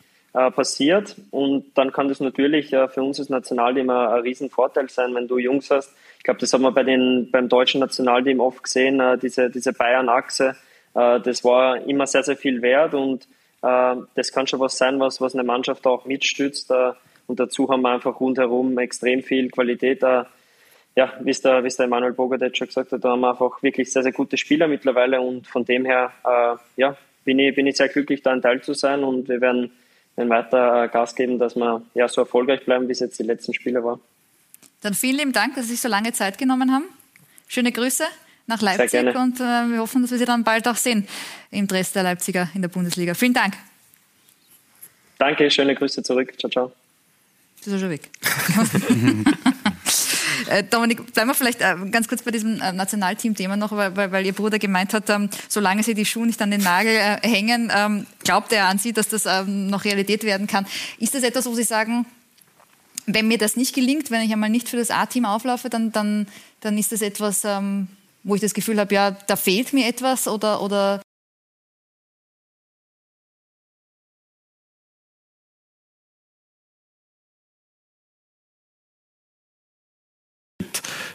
passiert. Und dann kann das natürlich äh, für uns als Nationalteam ein, ein Riesenvorteil sein, wenn du Jungs hast. Ich glaube, das haben wir bei den, beim deutschen Nationalteam oft gesehen, äh, diese, diese Bayern-Achse. Äh, das war immer sehr, sehr viel wert und äh, das kann schon was sein, was, was eine Mannschaft auch mitstützt. Äh, und dazu haben wir einfach rundherum extrem viel Qualität. ja, wie es der, wie es der Emanuel Bogadec schon gesagt hat, da haben wir einfach wirklich sehr, sehr gute Spieler mittlerweile und von dem her, ja, bin ich, bin ich sehr glücklich, da ein Teil zu sein und wir werden dann weiter äh, Gas geben, dass wir ja, so erfolgreich bleiben, wie es jetzt die letzten Spiele war. Dann vielen lieben Dank, dass Sie sich so lange Zeit genommen haben. Schöne Grüße nach Leipzig und äh, wir hoffen, dass wir Sie dann bald auch sehen im Dress der Leipziger in der Bundesliga. Vielen Dank. Danke, schöne Grüße zurück. Ciao, ciao. Du bist schon weg. Äh, Dominik, bleiben wir vielleicht äh, ganz kurz bei diesem äh, Nationalteam-Thema noch, weil, weil, Ihr Bruder gemeint hat, ähm, solange Sie die Schuhe nicht an den Nagel hängen, ähm, glaubt er an Sie, dass das ähm, noch Realität werden kann. Ist das etwas, wo Sie sagen, wenn mir das nicht gelingt, wenn ich einmal nicht für das A-Team auflaufe, dann, dann, dann ist das etwas, wo ich das Gefühl habe, ja, da fehlt mir etwas oder, oder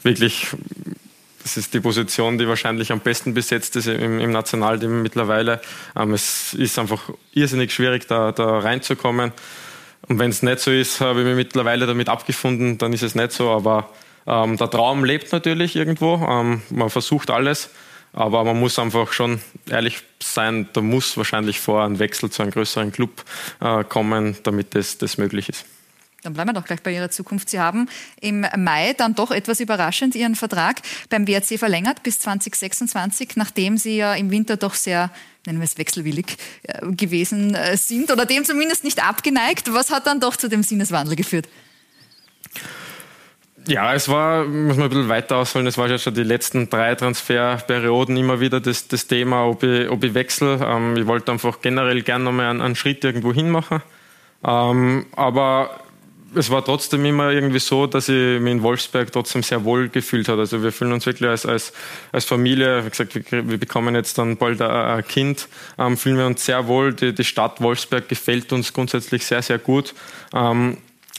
wirklich das ist die Position, die wahrscheinlich am besten besetzt ist im, im Nationalteam mittlerweile. Ähm, es ist einfach irrsinnig schwierig, da, da reinzukommen. Und wenn es nicht so ist, habe ich mich mittlerweile damit abgefunden, dann ist es nicht so. Aber ähm, der Traum lebt natürlich irgendwo. Ähm, man versucht alles. Aber man muss einfach schon ehrlich sein, da muss wahrscheinlich vor ein Wechsel zu einem größeren Club äh, kommen, damit das, das möglich ist. Dann bleiben wir doch gleich bei Ihrer Zukunft. Sie haben im Mai dann doch etwas überraschend Ihren Vertrag beim WRC verlängert bis 2026, nachdem Sie ja im Winter doch sehr nennen wir es wechselwillig äh, gewesen äh, sind oder dem zumindest nicht abgeneigt. Was hat dann doch zu dem Sinneswandel geführt? Ja, es war, muss man ein bisschen weiter ausholen, es war ja schon die letzten drei Transferperioden immer wieder das, das Thema, ob ich, ob ich wechsle. Ähm, ich wollte einfach generell gerne nochmal einen, einen Schritt irgendwo hin machen. Ähm, aber es war trotzdem immer irgendwie so, dass ich mich in Wolfsberg trotzdem sehr wohl gefühlt habe. Also wir fühlen uns wirklich als, als, als Familie, wie gesagt, wir, wir bekommen jetzt dann bald ein, Kind, ähm, fühlen wir uns sehr wohl. Die, die Stadt Wolfsberg gefällt uns grundsätzlich sehr, sehr gut. Ähm,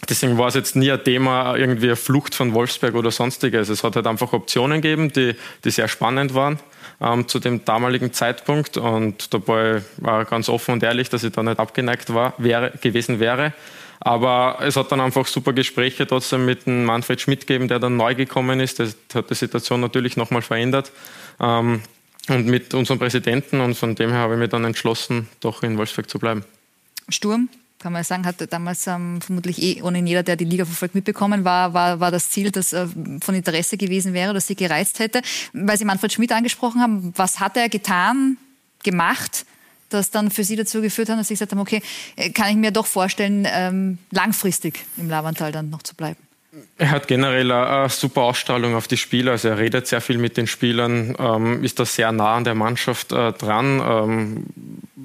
Deswegen war es jetzt nie ein Thema, irgendwie eine Flucht von Wolfsberg oder sonstiges. Es hat halt einfach Optionen gegeben, die, die sehr spannend waren ähm, zu dem damaligen Zeitpunkt. Und dabei war ganz offen und ehrlich, dass ich da nicht abgeneigt war, wäre, gewesen wäre. Aber es hat dann einfach super Gespräche trotzdem mit dem Manfred Schmidt gegeben, der dann neu gekommen ist. Das hat die Situation natürlich nochmal verändert. Ähm, und mit unserem Präsidenten. Und von dem her habe ich mich dann entschlossen, doch in Wolfsburg zu bleiben. Sturm, kann man sagen, hat damals ähm, vermutlich eh ohne jeder, der die Liga verfolgt, mitbekommen, war, war, war das Ziel, das äh, von Interesse gewesen wäre, das sie gereizt hätte. Weil Sie Manfred Schmidt angesprochen haben, was hat er getan, gemacht, das dann für Sie dazu geführt hat, dass Sie gesagt haben, okay, äh, kann ich mir doch vorstellen, ähm, langfristig im Lavantal dann noch zu bleiben? Er hat generell eine, super Ausstrahlung auf die Spieler. Also er redet sehr viel mit den Spielern, ähm, ist da sehr nah an der Mannschaft äh, dran. Ähm,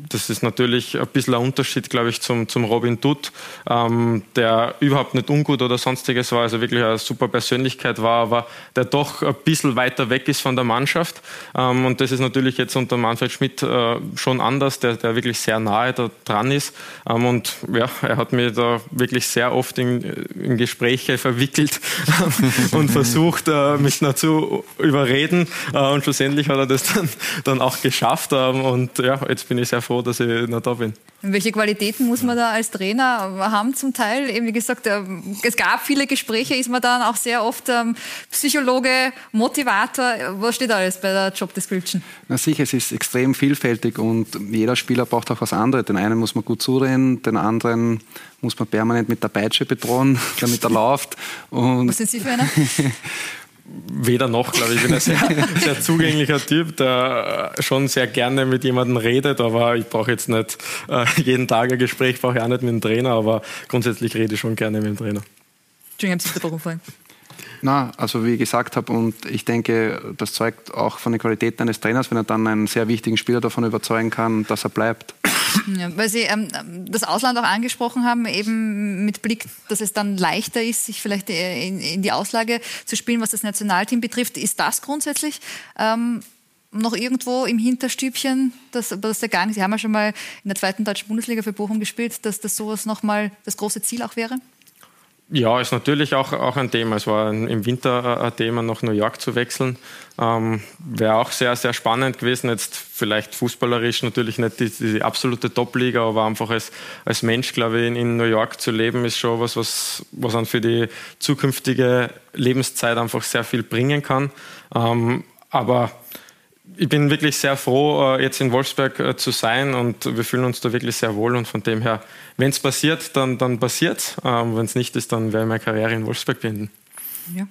das ist natürlich ein bisschen ein Unterschied, glaube ich, zum, zum Robin Dutt, ähm, der überhaupt nicht ungut oder sonstiges war, also wirklich eine super Persönlichkeit war, aber der doch ein bisschen weiter weg ist von der Mannschaft. Ähm, und das ist natürlich jetzt unter Manfred Schmidt äh, schon anders, der, der wirklich sehr nahe da dran ist. Und ja, er hat mir da wirklich sehr oft in, in Gespräche verwickelt <laughs> und versucht, äh, mich dazu überreden. Äh, und schlussendlich hat er das dann, dann auch geschafft. Ähm, und ja, jetzt bin ich sehr froh, dass ich noch da bin. Welche Qualitäten muss man da als Trainer haben zum Teil? Eben wie gesagt, äh, es gab viele Gespräche, ist man dann auch sehr oft ähm, Psychologe, Motivator. Was steht alles bei der Job Description? Na sicher, es ist extrem vielfältig und jeder Spieler braucht auch was anderes. Den einen muss man gut zureden, den anderen muss man permanent mit der Peitsche bedrohen, <laughs> damit er läuft. Und was sind Sie für einer? <laughs> weder noch, glaube ich. Ich bin ein sehr, <laughs> sehr zugänglicher Typ, der schon sehr gerne mit jemandem redet, aber ich brauche jetzt nicht äh, jeden Tag ein Gespräch, brauche ich auch nicht mit dem Trainer, aber grundsätzlich rede ich schon gerne mit dem Trainer. Entschuldigung, ich habe Sie na, also wie ich gesagt habe, und ich denke, das zeugt auch von der Qualität eines Trainers, wenn er dann einen sehr wichtigen Spieler davon überzeugen kann, dass er bleibt. Ja, weil Sie ähm, das Ausland auch angesprochen haben, eben mit Blick, dass es dann leichter ist, sich vielleicht äh, in, in die Auslage zu spielen, was das Nationalteam betrifft. Ist das grundsätzlich ähm, noch irgendwo im Hinterstübchen, dass, dass der nicht, Sie haben ja schon mal in der zweiten deutschen Bundesliga für Bochum gespielt, dass das sowas nochmal das große Ziel auch wäre? Ja, ist natürlich auch, auch ein Thema. Es war im Winter ein Thema, nach New York zu wechseln. Ähm, Wäre auch sehr, sehr spannend gewesen. Jetzt vielleicht fußballerisch natürlich nicht die, die absolute Top-Liga, aber einfach als, als Mensch, glaube ich, in, in, New York zu leben, ist schon was, was, was dann für die zukünftige Lebenszeit einfach sehr viel bringen kann. Ähm, aber ich bin wirklich sehr froh, äh, jetzt in Wolfsberg äh, zu sein und wir fühlen uns da wirklich sehr wohl und von dem her, wenn es passiert, dann, dann passiert es. Ähm, wenn es nicht ist, dann werde ich meine Karriere in Wolfsberg beenden. Ja.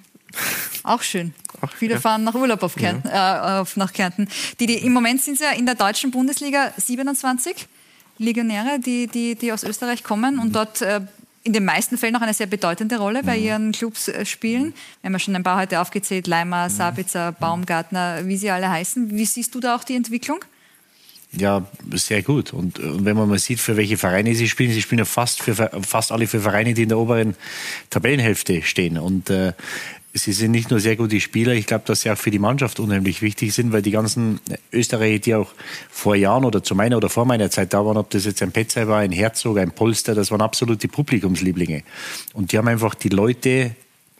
Auch schön. <laughs> Ach, Viele ja. fahren nach Urlaub auf Kärnten, ja. äh, auf, nach Kärnten. Die, die, Im Moment sind sie ja in der deutschen Bundesliga 27 Legionäre, die, die, die aus Österreich kommen mhm. und dort äh, in den meisten Fällen auch eine sehr bedeutende Rolle bei mhm. ihren Clubs äh, spielen. Wir haben ja schon ein paar heute aufgezählt, Leimer, mhm. Sabitzer, Baumgartner, wie sie alle heißen. Wie siehst du da auch die Entwicklung? Ja, sehr gut. Und, und, wenn man mal sieht, für welche Vereine sie spielen, sie spielen ja fast, für, fast alle für Vereine, die in der oberen Tabellenhälfte stehen. Und äh, sie sind nicht nur sehr gute Spieler, ich glaube, dass sie auch für die Mannschaft unheimlich wichtig sind, weil die ganzen Österreicher, die auch vor Jahren oder zu meiner oder vor meiner Zeit da waren, ob das jetzt ein Petzai war, ein Herzog, ein Polster, das waren absolute Publikumslieblinge. Und die haben einfach die Leute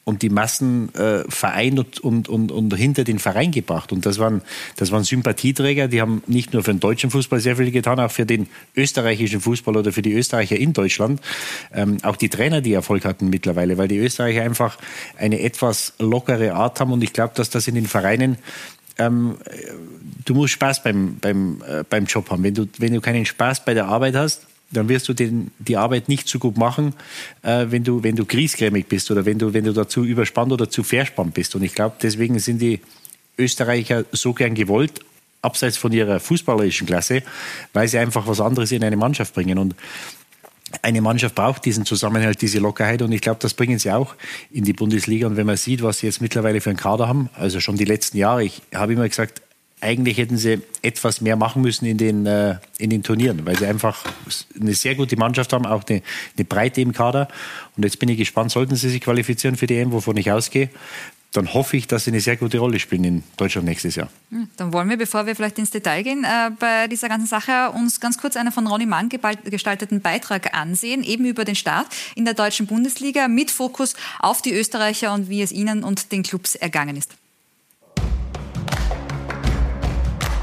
und die Massen äh, vereint und, und, und, hinter den Verein gebracht. Und das waren, das waren Sympathieträger, die haben nicht nur für den deutschen Fußball sehr viel getan, auch für den österreichischen Fußball oder für die Österreicher in Deutschland. Ähm, auch die Trainer, die Erfolg hatten mittlerweile, weil die Österreicher einfach eine etwas lockere Art haben. Und ich glaube, dass das in den Vereinen ähm, du musst Spaß beim, beim, äh, beim Job haben. Wenn du, wenn du keinen Spaß bei der Arbeit hast, dann wirst du den, die Arbeit nicht so gut machen, äh, wenn du, wenn du griesgrämig bist oder wenn du, wenn du dazu überspannt oder zu verspannt bist. Und ich glaube, deswegen sind die Österreicher so gern gewollt, abseits von ihrer fußballerischen Klasse, weil sie einfach was anderes in eine Mannschaft bringen. Und eine Mannschaft braucht diesen Zusammenhalt, diese Lockerheit und ich glaube, das bringen sie auch in die Bundesliga. Und wenn man sieht, was sie jetzt mittlerweile für einen Kader haben, also schon die letzten Jahre, ich habe immer gesagt, eigentlich hätten sie etwas mehr machen müssen in den, äh, in den Turnieren, weil sie einfach eine sehr gute Mannschaft haben, auch eine, eine Breite im Kader. Und jetzt bin ich gespannt, sollten sie sich qualifizieren für die EM, wovon ich ausgehe, dann hoffe ich, dass sie eine sehr gute Rolle spielen in Deutschland nächstes Jahr. Hm, dann wollen wir, bevor wir vielleicht ins Detail gehen, äh, bei dieser ganzen Sache uns ganz kurz einen von Ronny Mann gestalteten Beitrag ansehen, eben über den Start in der deutschen Bundesliga mit Fokus auf die Österreicher und wie es ihnen und den Clubs ergangen ist.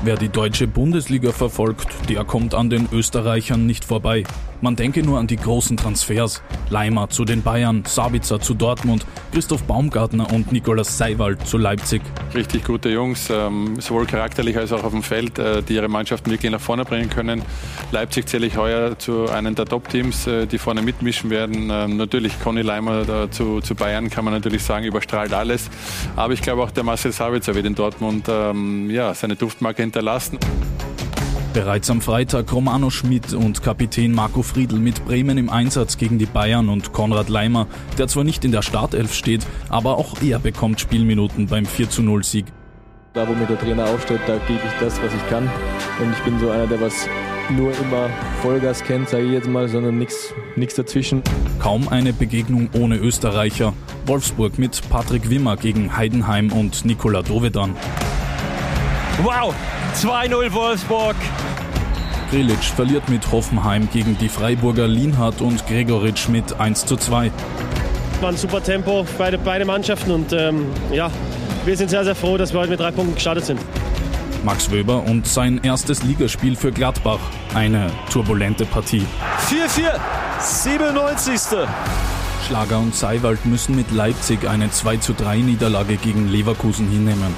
Wer die deutsche Bundesliga verfolgt, der kommt an den Österreichern nicht vorbei. Man denke nur an die großen Transfers. Leimer zu den Bayern, Sabitzer zu Dortmund, Christoph Baumgartner und Nikolaus Seiwald zu Leipzig. Richtig gute Jungs, ähm, sowohl charakterlich als auch auf dem Feld, äh, die ihre Mannschaften wirklich nach vorne bringen können. Leipzig zähle ich heuer zu einem der Top-Teams, äh, die vorne mitmischen werden. Ähm, natürlich Conny Leimer zu, zu, Bayern kann man natürlich sagen, überstrahlt alles. Aber ich glaube auch der Marcel Sabitzer wird in Dortmund ähm, ja, seine Duftmarke hinterlassen. Bereits am Freitag Romano Schmidt und Kapitän Marco Friedl mit Bremen im Einsatz gegen die Bayern und Konrad Leimer, der zwar nicht in der Startelf steht, aber auch er bekommt Spielminuten beim 40 Sieg. Da wo mir der Trainer aufstellt, da gebe ich das, was ich kann. Und ich bin so einer, der was nur immer Vollgas kennt, sage ich jetzt mal, sondern nichts dazwischen. Kaum eine Begegnung ohne Österreicher. Wolfsburg mit Patrick Wimmer gegen Heidenheim und Nikola Dovedan. Wow, 2-0 Wolfsburg. Grilic verliert mit Hoffenheim gegen die Freiburger Lienhardt und Gregoritsch mit 1 zu 2. War ein super Tempo, beide, beide Mannschaften und ähm, ja, wir sind sehr, sehr froh, dass wir heute mit drei Punkten gestartet sind. Max Wöber und sein erstes Ligaspiel für Gladbach. Eine turbulente Partie. 4-4, 97. Schlager und Seiwald müssen mit Leipzig eine 2 zu 3 Niederlage gegen Leverkusen hinnehmen.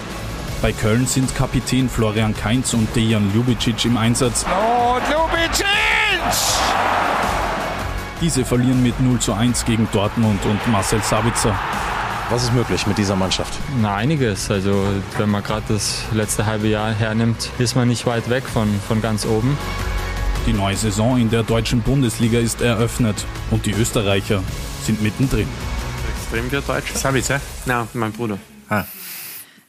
Bei Köln sind Kapitän Florian Kainz und Dejan Ljubicic im Einsatz. Oh, Ljubicic! Diese verlieren mit 0 zu 1 gegen Dortmund und Marcel Sabitzer. Was ist möglich mit dieser Mannschaft? Na, einiges. Also, wenn man gerade das letzte halbe Jahr hernimmt, ist man nicht weit weg von, von ganz oben. Die neue Saison in der deutschen Bundesliga ist eröffnet und die Österreicher sind mittendrin. Extrem gut Deutsch. Sabitzer? Na, mein Bruder. Ah.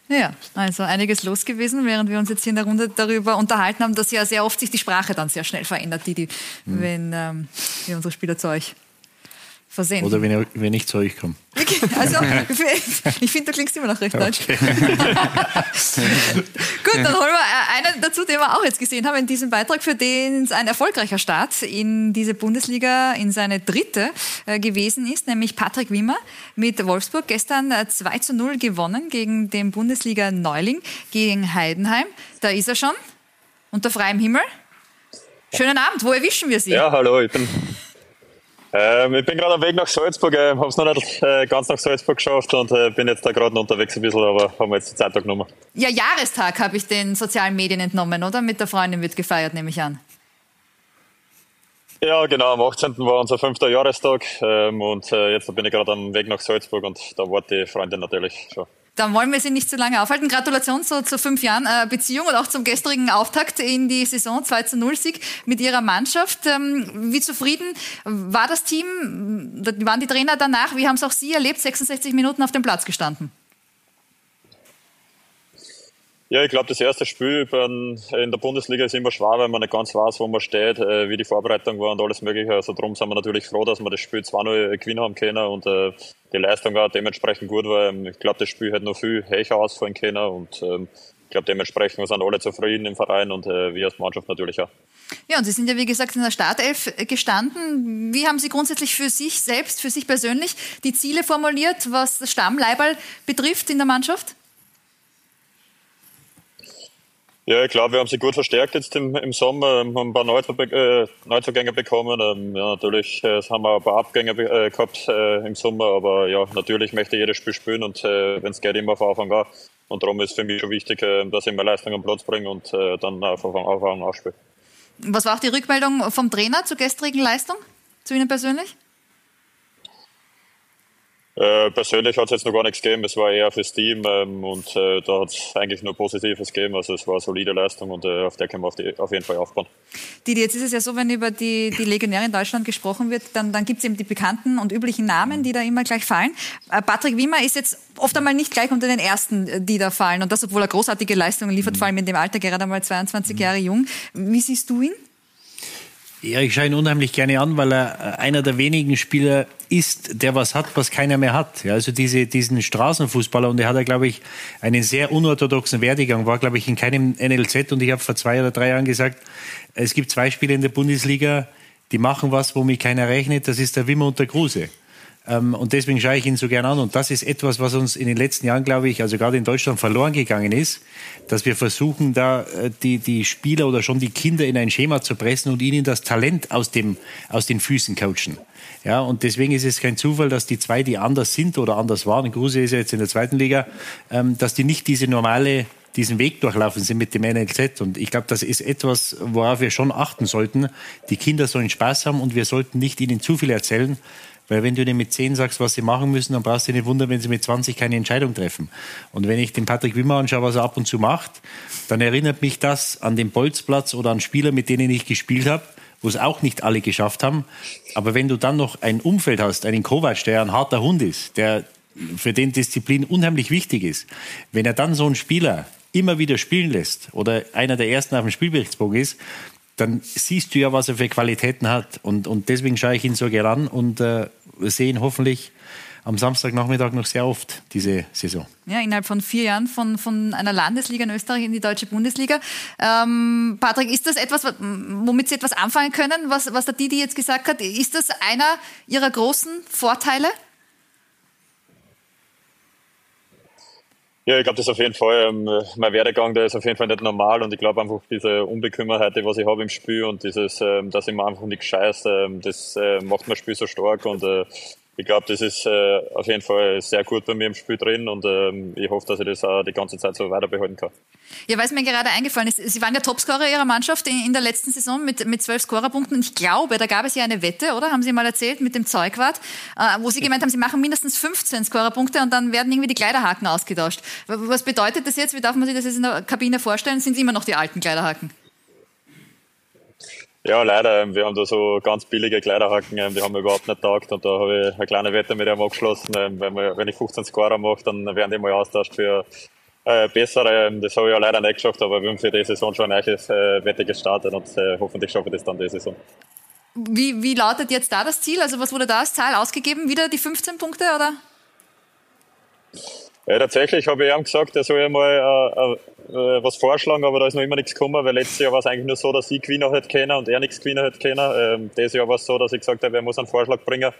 Ja, also einiges los gewesen, während wir uns jetzt hier in der Runde darüber unterhalten haben, dass ja sehr oft sich die Sprache dann sehr schnell verändert, die, die mhm. wenn ähm, wir unsere Spieler zu euch versenden. Oder wenn, wenn ich zu euch komme. Okay, also <laughs> ich finde, du klingst immer noch recht deutsch. Okay. <laughs> Gut, dann holen wir äh, einen dazu, den wir auch jetzt gesehen haben in diesem Beitrag, für den es ein erfolgreicher Start in diese Bundesliga, in seine dritte äh, gewesen ist, nämlich Patrick Wimmer mit Wolfsburg. Gestern 2 äh, zu 0 gewonnen gegen den Bundesliga-Neuling, gegen Heidenheim. Da ist er schon, unter freiem Himmel. Schönen Abend, wo erwischen wir Sie? Ja, hallo, ich bin ähm, ich bin gerade am Weg nach Salzburg, äh, habe es noch nicht äh, ganz nach Salzburg geschafft und äh, bin jetzt da gerade unterwegs ein bisschen, aber haben wir jetzt die Zeitung genommen. Ja, Jahrestag habe ich den sozialen Medien entnommen, oder? Mit der Freundin wird gefeiert, nehme ich an. Ja, genau, am 18. war unser fünfter Jahrestag ähm, und äh, jetzt bin ich gerade am Weg nach Salzburg und da wartet die Freundin natürlich schon. Dann wollen wir Sie nicht zu lange aufhalten. Gratulation zu, zu fünf Jahren äh, Beziehung und auch zum gestrigen Auftakt in die Saison 2 zu 0 Sieg mit Ihrer Mannschaft. Ähm, wie zufrieden war das Team? Waren die Trainer danach? Wie haben es auch Sie erlebt? 66 Minuten auf dem Platz gestanden. Ja, ich glaube, das erste Spiel in der Bundesliga ist immer schwer, weil man nicht ganz weiß, wo man steht, äh, wie die Vorbereitung war und alles Mögliche. Also darum sind wir natürlich froh, dass wir das Spiel 2-0 gewinnen haben können und äh, die Leistung war dementsprechend gut, weil ich glaube, das Spiel hätte noch viel höher ausfallen können und ähm, ich glaube, dementsprechend sind alle zufrieden im Verein und äh, wir als Mannschaft natürlich auch. Ja, und Sie sind ja, wie gesagt, in der Startelf gestanden. Wie haben Sie grundsätzlich für sich selbst, für sich persönlich die Ziele formuliert, was das Stammleiberl betrifft in der Mannschaft? Ja, ich glaube, wir haben sie gut verstärkt jetzt im, im Sommer, haben ein paar äh, Neuzugänge bekommen. Ähm, ja, natürlich äh, haben wir ein paar Abgänge äh, gehabt im Sommer, aber ja, natürlich möchte jedes Spiel spielen und wenn es geht, immer auf Anfang an. Und darum ist für mich schon wichtig, dass ich mehr Leistung am Platz bringe und dann auf Anfang an ausspiele. Was war auch die Rückmeldung vom Trainer zur gestrigen Leistung? Zu Ihnen persönlich? Äh, persönlich hat es jetzt noch gar nichts gegeben. Es war eher fürs Team ähm, und äh, da hat es eigentlich nur Positives gegeben. Also es war eine solide Leistung und äh, auf der können wir auf, die, auf, jeden Fall aufbauen. Didi, jetzt ist es ja so, wenn über die, die Legionäre in Deutschland gesprochen wird, dann, dann gibt es eben die bekannten und üblichen Namen, die da immer gleich fallen. Äh, Patrick Wimmer ist jetzt oft einmal nicht gleich unter den ersten, äh, die da fallen. Und das, obwohl er großartige Leistungen liefert, mhm. vor allem in dem Alter, gerade einmal 22 mhm. Jahre jung. Wie siehst du ihn? Ja, ich schaue ihn unheimlich gerne an, weil er einer der wenigen Spieler ist, der was hat, was keiner mehr hat. Ja, also diese, diesen Straßenfußballer und er hat glaube ich, einen sehr unorthodoxen Werdegang, war, glaube ich, in keinem NLZ und ich habe vor zwei oder drei Jahren gesagt, es gibt zwei Spieler in der Bundesliga, die machen was, womit keiner rechnet, das ist der Wimmer und der Kruse. Ähm, und deswegen schaue ich ihn so gern an. Und das ist etwas, was uns in den letzten Jahren, glaube ich, also gerade in Deutschland verloren gegangen ist, dass wir versuchen, da äh, die, die Spieler oder schon die Kinder in ein Schema zu pressen und ihnen das Talent aus, dem, aus den Füßen coachen. Ja, und deswegen ist es kein Zufall, dass die zwei, die anders sind oder anders waren, Gruse ist ja jetzt in der zweiten Liga, ähm, dass die nicht diese normale diesen Weg durchlaufen sind mit dem NLZ. Und ich glaube, das ist etwas, worauf wir schon achten sollten. Die Kinder sollen Spaß haben und wir sollten nicht ihnen zu viel erzählen, weil wenn du denen mit 10 sagst, was sie machen müssen, dann brauchst du nicht wundern, wenn sie mit 20 keine Entscheidung treffen. Und wenn ich den Patrick Wimmer anschaue, was er ab und zu macht, dann erinnert mich das an den Bolzplatz oder an Spieler, mit denen ich gespielt habe, wo es auch nicht alle geschafft haben. Aber wenn du dann noch ein Umfeld hast, einen Kovac, der ein harter Hund ist, der für den Disziplin unheimlich wichtig ist, wenn er dann so einen Spieler immer wieder spielen lässt oder einer der ersten auf dem Spielberichtsbogen ist, dann siehst du ja, was er für Qualitäten hat. Und, und deswegen schaue ich ihn so gerne an und äh, sehe ihn hoffentlich am Samstagnachmittag noch sehr oft diese Saison. Ja, innerhalb von vier Jahren von, von einer Landesliga in Österreich in die deutsche Bundesliga. Ähm, Patrick, ist das etwas, womit Sie etwas anfangen können, was, was der Didi jetzt gesagt hat? Ist das einer Ihrer großen Vorteile? Ja, ich glaube, das ist auf jeden Fall, ähm, mein Werdegang, der ist auf jeden Fall nicht normal und ich glaube einfach diese Unbekümmerheit, was ich habe im Spiel und dieses, ähm, dass ich mir einfach nichts scheiß, ähm, das äh, macht mein Spiel so stark und äh, ich glaube, das ist äh, auf jeden Fall sehr gut bei mir im Spiel drin und ähm, ich hoffe, dass ich das auch die ganze Zeit so weiter behalten kann. Ja, weil es mir gerade eingefallen ist, Sie waren der Topscorer Ihrer Mannschaft in, in der letzten Saison mit, mit zwölf Scorerpunkten. Ich glaube, da gab es ja eine Wette, oder? Haben Sie mal erzählt mit dem Zeugwart, äh, wo Sie gemeint haben, Sie machen mindestens 15 Scorerpunkte und dann werden irgendwie die Kleiderhaken ausgetauscht. Was bedeutet das jetzt? Wie darf man sich das jetzt in der Kabine vorstellen? Sind es immer noch die alten Kleiderhaken? Ja, leider. Ähm, wir haben da so ganz billige Kleiderhaken, ähm, die haben wir überhaupt nicht taugt. Und da habe ich eine kleine Wette mit ihm abgeschlossen. Ähm, wenn, ich 15 Scorer mache, dann werden die mal austauscht für äh, bessere. Das habe ich ja leider nicht geschafft, aber wir haben für die Saison schon eine neue äh, Wette gestartet und äh, hoffentlich schaffe ich das dann diese Saison. Wie, wie lautet jetzt da das Ziel? Also was wurde da als Zahl ausgegeben? Wieder die 15 Punkte oder? Ja, tatsächlich habe ich ihm gesagt, er soll ja mal äh, äh, was vorschlagen, aber da ist noch immer nichts gekommen, weil letztes Jahr war es eigentlich nur so, dass ich gewinnen hätte können und er nichts gewinnen hätte können. Ähm, dieses Jahr war es so, dass ich gesagt habe, er muss einen Vorschlag bringen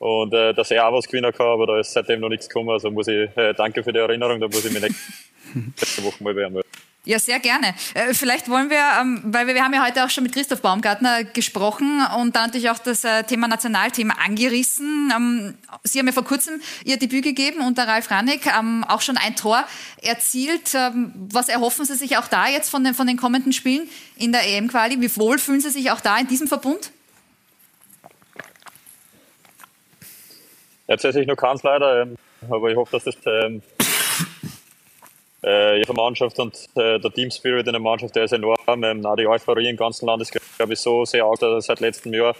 und äh, dass er auch was gewinnen kann, aber da ist seitdem noch nichts gekommen. Also muss ich, äh, danke für die Erinnerung, da muss ich mich nächste <laughs> Woche mal bei ihm ja, sehr gerne. Äh, vielleicht wollen wir, ähm, weil wir, haben ja heute auch schon mit Christoph Baumgartner gesprochen und dann natürlich auch das äh, Thema Nationalthema angerissen. Ähm, Sie haben ja vor kurzem Ihr Debüt gegeben und der Ralf Rannig ähm, auch schon ein Tor erzielt. Was erhoffen Sie sich auch da jetzt von den, von den kommenden Spielen in der EM-Quali? Wie wohl fühlen Sie sich auch da in diesem Verbund? Tatsächlich nur keins leider, aber ich hoffe, dass das äh, ihre Mannschaft und äh, der Team Spirit in der Mannschaft, der ist enorm. Ähm, auch die Euphorie im ganzen Land ist, glaube ich, so sehr arg seit letztem Jahr.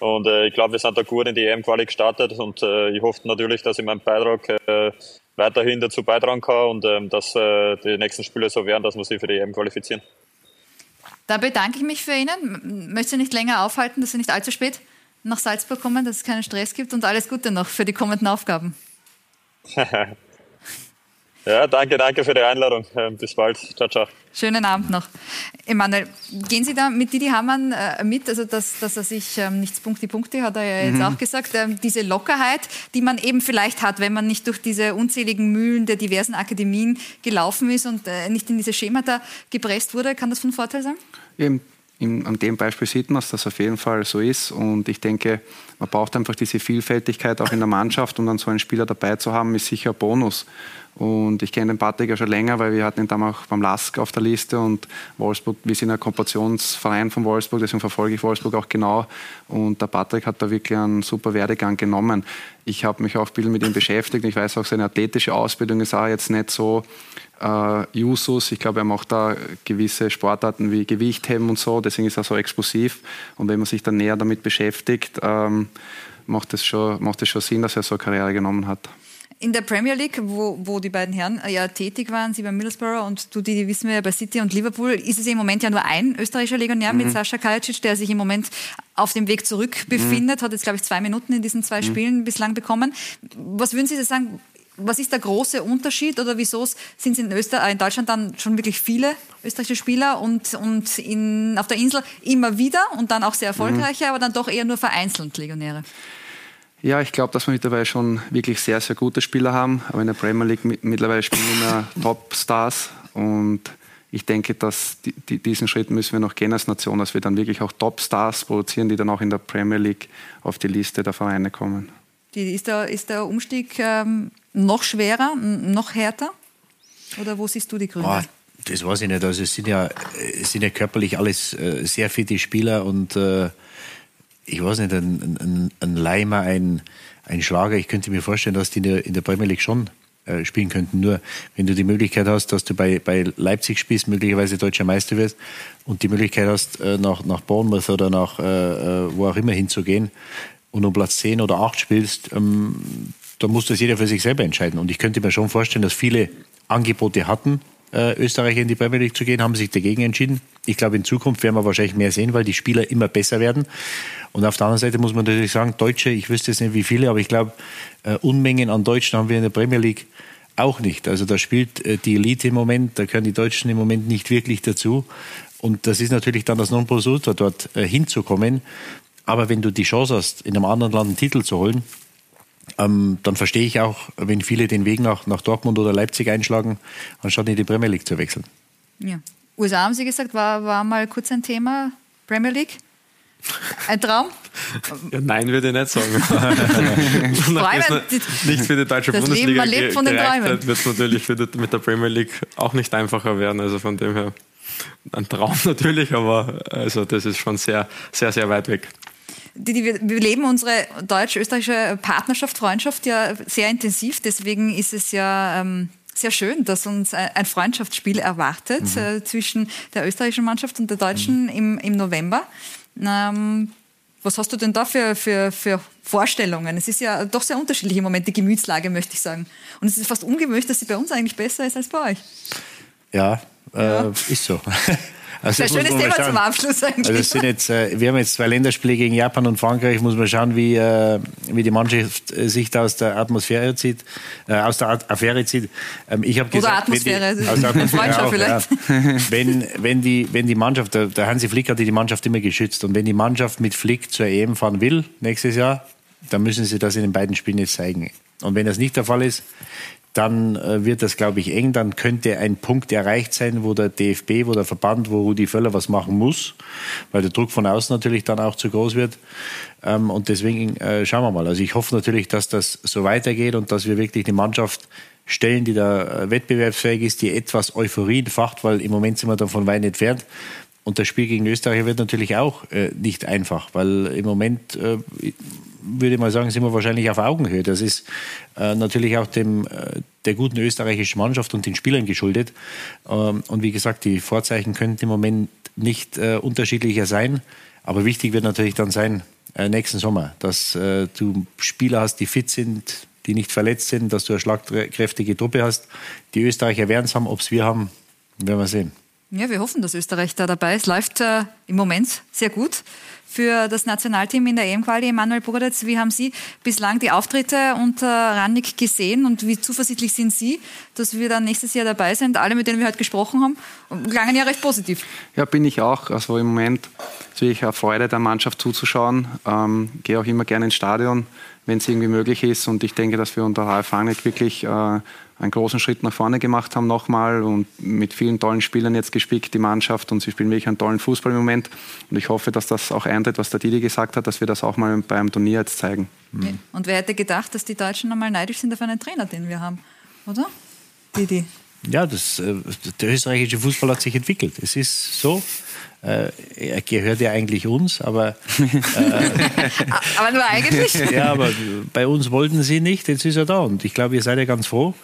Und äh, ich glaube, wir sind da gut in die EM-Quali gestartet und äh, ich hoffe natürlich, dass ich meinen Beitrag äh, weiterhin dazu beitragen kann und ähm, dass äh, die nächsten Spiele so werden, dass wir sie für die EM qualifizieren. Da bedanke ich mich für Ihnen. Möchte Sie nicht länger aufhalten, dass Sie nicht allzu spät nach Salzburg kommen, dass es keinen Stress gibt und alles Gute noch für die kommenden Aufgaben. <laughs> Ja, danke, danke für die Einladung. Ähm, bis bald. Ciao, ciao. Schönen Abend noch. Emanuel, gehen Sie da mit Didi Hamann äh, mit, also dass, dass er sich ähm, nichts Punkte Punkte, hat er ja jetzt mhm. auch gesagt, ähm, diese Lockerheit, die man eben vielleicht hat, wenn man nicht durch diese unzähligen Mühlen der diversen Akademien gelaufen ist und äh, nicht in diese Schemata gepresst wurde, kann das von Vorteil sein? Eben, in, an dem Beispiel sieht man, dass das auf jeden Fall so ist. Und ich denke, man braucht einfach diese Vielfältigkeit auch in der Mannschaft und dann so einen Spieler dabei zu haben, ist sicher Bonus. Und ich kenne den Patrick ja schon länger, weil wir hatten ihn damals auch beim LASK auf der Liste und Wolfsburg, wir sind ein Kooperationsverein von Wolfsburg, deswegen verfolge ich Wolfsburg auch genau. Und der Patrick hat da wirklich einen super Werdegang genommen. Ich habe mich auch bisschen mit ihm beschäftigt. Ich weiß auch, seine athletische Ausbildung ist auch jetzt nicht so äh, Jusus. Ich glaube, er macht da gewisse Sportarten wie Gewichtheben und so, deswegen ist er so explosiv. Und wenn man sich dann näher damit beschäftigt, ähm, macht es schon, macht es schon Sinn, dass er so eine Karriere genommen hat. In der Premier League, wo, wo die beiden Herren äh, ja tätig waren, sie bei Middlesbrough und du, die, die wissen wir ja bei City und Liverpool, ist es im Moment ja nur ein österreichischer Legionär mhm. mit Sascha Kalicic, der sich im Moment auf dem Weg zurück befindet, mhm. hat jetzt, glaube ich, zwei Minuten in diesen zwei mhm. Spielen bislang bekommen. Was würden Sie sagen, was ist der große Unterschied oder wieso sind es in, Öster in Deutschland dann schon wirklich viele österreichische Spieler und, und in, auf der Insel immer wieder und dann auch sehr erfolgreiche, mhm. aber dann doch eher nur vereinzelt Legionäre? Ja, ich glaube, dass wir mittlerweile schon wirklich sehr, sehr gute Spieler haben. Aber in der Premier League mittlerweile spielen immer <laughs> Top-Stars. Und ich denke, dass die, die, diesen Schritt müssen wir noch gehen als Nation, dass wir dann wirklich auch Top-Stars produzieren, die dann auch in der Premier League auf die Liste der Vereine kommen. Die, ist, der, ist der Umstieg ähm, noch schwerer, noch härter? Oder wo siehst du die Gründe? Oh, das weiß ich nicht. Also es sind ja, es sind ja körperlich alles äh, sehr fitte Spieler und äh, ich weiß nicht, ein, ein, ein Leimer, ein, ein Schlager, ich könnte mir vorstellen, dass die in der, in der Premier League schon äh, spielen könnten. Nur wenn du die Möglichkeit hast, dass du bei, bei Leipzig spielst, möglicherweise deutscher Meister wirst und die Möglichkeit hast, äh, nach, nach Bournemouth oder nach äh, äh wo auch immer hinzugehen und um Platz 10 oder 8 spielst, ähm, da muss das jeder für sich selber entscheiden. Und ich könnte mir schon vorstellen, dass viele Angebote hatten, äh, Österreicher in die Premier League zu gehen, haben sich dagegen entschieden. Ich glaube, in Zukunft werden wir wahrscheinlich mehr sehen, weil die Spieler immer besser werden. Und auf der anderen Seite muss man natürlich sagen, Deutsche, ich wüsste jetzt nicht wie viele, aber ich glaube, äh, Unmengen an Deutschen haben wir in der Premier League auch nicht. Also da spielt äh, die Elite im Moment, da können die Deutschen im Moment nicht wirklich dazu. Und das ist natürlich dann das Nonplusultra, dort äh, hinzukommen. Aber wenn du die Chance hast, in einem anderen Land einen Titel zu holen, ähm, dann verstehe ich auch, wenn viele den Weg nach, nach Dortmund oder Leipzig einschlagen, anstatt in die Premier League zu wechseln. Ja. USA haben Sie gesagt, war, war mal kurz ein Thema, Premier League? Ein Traum? Ja, nein, würde ich nicht sagen. <laughs> nicht für die deutsche das Bundesliga Leben, man lebt von den Träumen. wird es natürlich die, mit der Premier League auch nicht einfacher werden. Also von dem her ein Traum <laughs> natürlich, aber also das ist schon sehr, sehr, sehr weit weg die, die, wir leben unsere deutsch-österreichische Partnerschaft, Freundschaft ja sehr intensiv. Deswegen ist es ja ähm, sehr schön, dass uns ein Freundschaftsspiel erwartet mhm. äh, zwischen der österreichischen Mannschaft und der deutschen mhm. im, im November. Ähm, was hast du denn da für, für, für Vorstellungen? Es ist ja doch sehr unterschiedlich im Moment, die Gemütslage, möchte ich sagen. Und es ist fast ungewöhnlich, dass sie bei uns eigentlich besser ist als bei euch. Ja, äh, ja. ist so. <laughs> Also Sehr schönes Thema zum Abschluss eigentlich. Also sind jetzt, äh, wir haben jetzt zwei Länderspiele gegen Japan und Frankreich. Muss man schauen, wie, äh, wie die Mannschaft äh, sich da aus der Atmosphäre zieht, aus der Affäre zieht. Ähm, ich gesagt, Oder Atmosphäre, die, aus Atmosphäre <laughs> auch, vielleicht. Ja. <laughs> wenn, wenn, die, wenn die Mannschaft, der, der Hansi Flick hat die Mannschaft immer geschützt und wenn die Mannschaft mit Flick zur EM fahren will, nächstes Jahr, dann müssen sie das in den beiden Spielen jetzt zeigen. Und wenn das nicht der Fall ist, dann äh, wird das, glaube ich, eng. Dann könnte ein Punkt erreicht sein, wo der DFB, wo der Verband, wo Rudi Völler was machen muss, weil der Druck von außen natürlich dann auch zu groß wird. Ähm, und deswegen äh, schauen wir mal. Also ich hoffe natürlich, dass das so weitergeht und dass wir wirklich eine Mannschaft stellen, die da äh, wettbewerbsfähig ist, die etwas Euphorie entfacht, weil im Moment sind wir davon weit entfernt. Und das Spiel gegen Österreich wird natürlich auch äh, nicht einfach, weil im Moment äh, würde ich mal sagen, sind wir wahrscheinlich auf Augenhöhe. Das ist äh, natürlich auch dem, äh, der guten österreichischen Mannschaft und den Spielern geschuldet. Ähm, und wie gesagt, die Vorzeichen könnten im Moment nicht äh, unterschiedlicher sein. Aber wichtig wird natürlich dann sein, äh, nächsten Sommer, dass du Spieler hast, die fit sind, die nicht verletzt sind, dass du eine schlagkräftige Truppe hast. Die Österreicher werden es haben, ob es wir haben, werden wir sehen. Ja, wir hoffen, dass Österreich da dabei ist. Läuft äh, im Moment sehr gut für das Nationalteam in der EM-Quali. Emanuel Bogadetz, wie haben Sie bislang die Auftritte unter Rannik gesehen und wie zuversichtlich sind Sie, dass wir dann nächstes Jahr dabei sind? Alle, mit denen wir heute gesprochen haben, klangen ja recht positiv. Ja, bin ich auch. Also im Moment ist wirklich eine Freude, der Mannschaft zuzuschauen. Ähm, gehe auch immer gerne ins Stadion, wenn es irgendwie möglich ist. Und ich denke, dass wir unter Ralf Rangnick wirklich äh, einen großen Schritt nach vorne gemacht haben nochmal und mit vielen tollen Spielern jetzt gespickt, die Mannschaft. Und sie spielen wirklich einen tollen Fußball im Moment. Und ich hoffe, dass das auch eintritt, was der Didi gesagt hat, dass wir das auch mal beim Turnier jetzt zeigen. Mhm. Und wer hätte gedacht, dass die Deutschen nochmal neidisch sind auf einen Trainer, den wir haben, oder? Didi. Ja, das, äh, der österreichische Fußball hat sich entwickelt. Es ist so. Äh, er gehört ja eigentlich uns, aber. <laughs> Äh, aber nur eigentlich? ja, aber bei uns wollten sie nicht, jetzt ist er da. Und ich glaube, ihr seid ja ganz froh,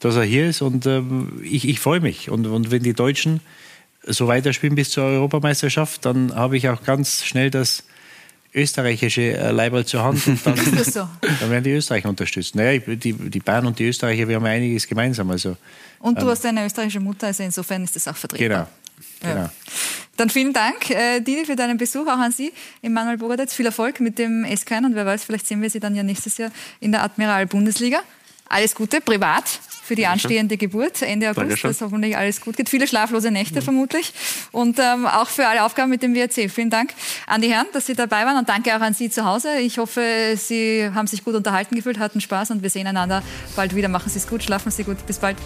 dass er hier ist und ähm, ich, ich freue mich. Und, und wenn die Deutschen so weiterspielen bis zur Europameisterschaft, dann habe ich auch ganz schnell das österreichische äh, Leiberl zur Hand und dann, <laughs> so. dann werden die Österreicher unterstützen. Naja, die, die Bayern und die Österreicher, wir haben einiges gemeinsam. Also, und du ähm, hast eine österreichische Mutter, also insofern ist das auch vertretbar. Genau. genau. Dann vielen Dank, äh, Didi, für deinen Besuch, auch an Sie, Emanuel Bogadetz. Viel Erfolg mit dem SK und wer weiß, vielleicht sehen wir Sie dann ja nächstes Jahr in der Admiral-Bundesliga. Alles Gute, privat, für die anstehende Geburt Ende August, Dankeschön. dass hoffentlich alles gut geht. Viele schlaflose Nächte mhm. vermutlich und ähm, auch für alle Aufgaben mit dem WRC. Vielen Dank an die Herren, dass Sie dabei waren und danke auch an Sie zu Hause. Ich hoffe, Sie haben sich gut unterhalten gefühlt, hatten Spaß und wir sehen einander bald wieder. Machen Sie es gut, schlafen Sie gut. Bis bald.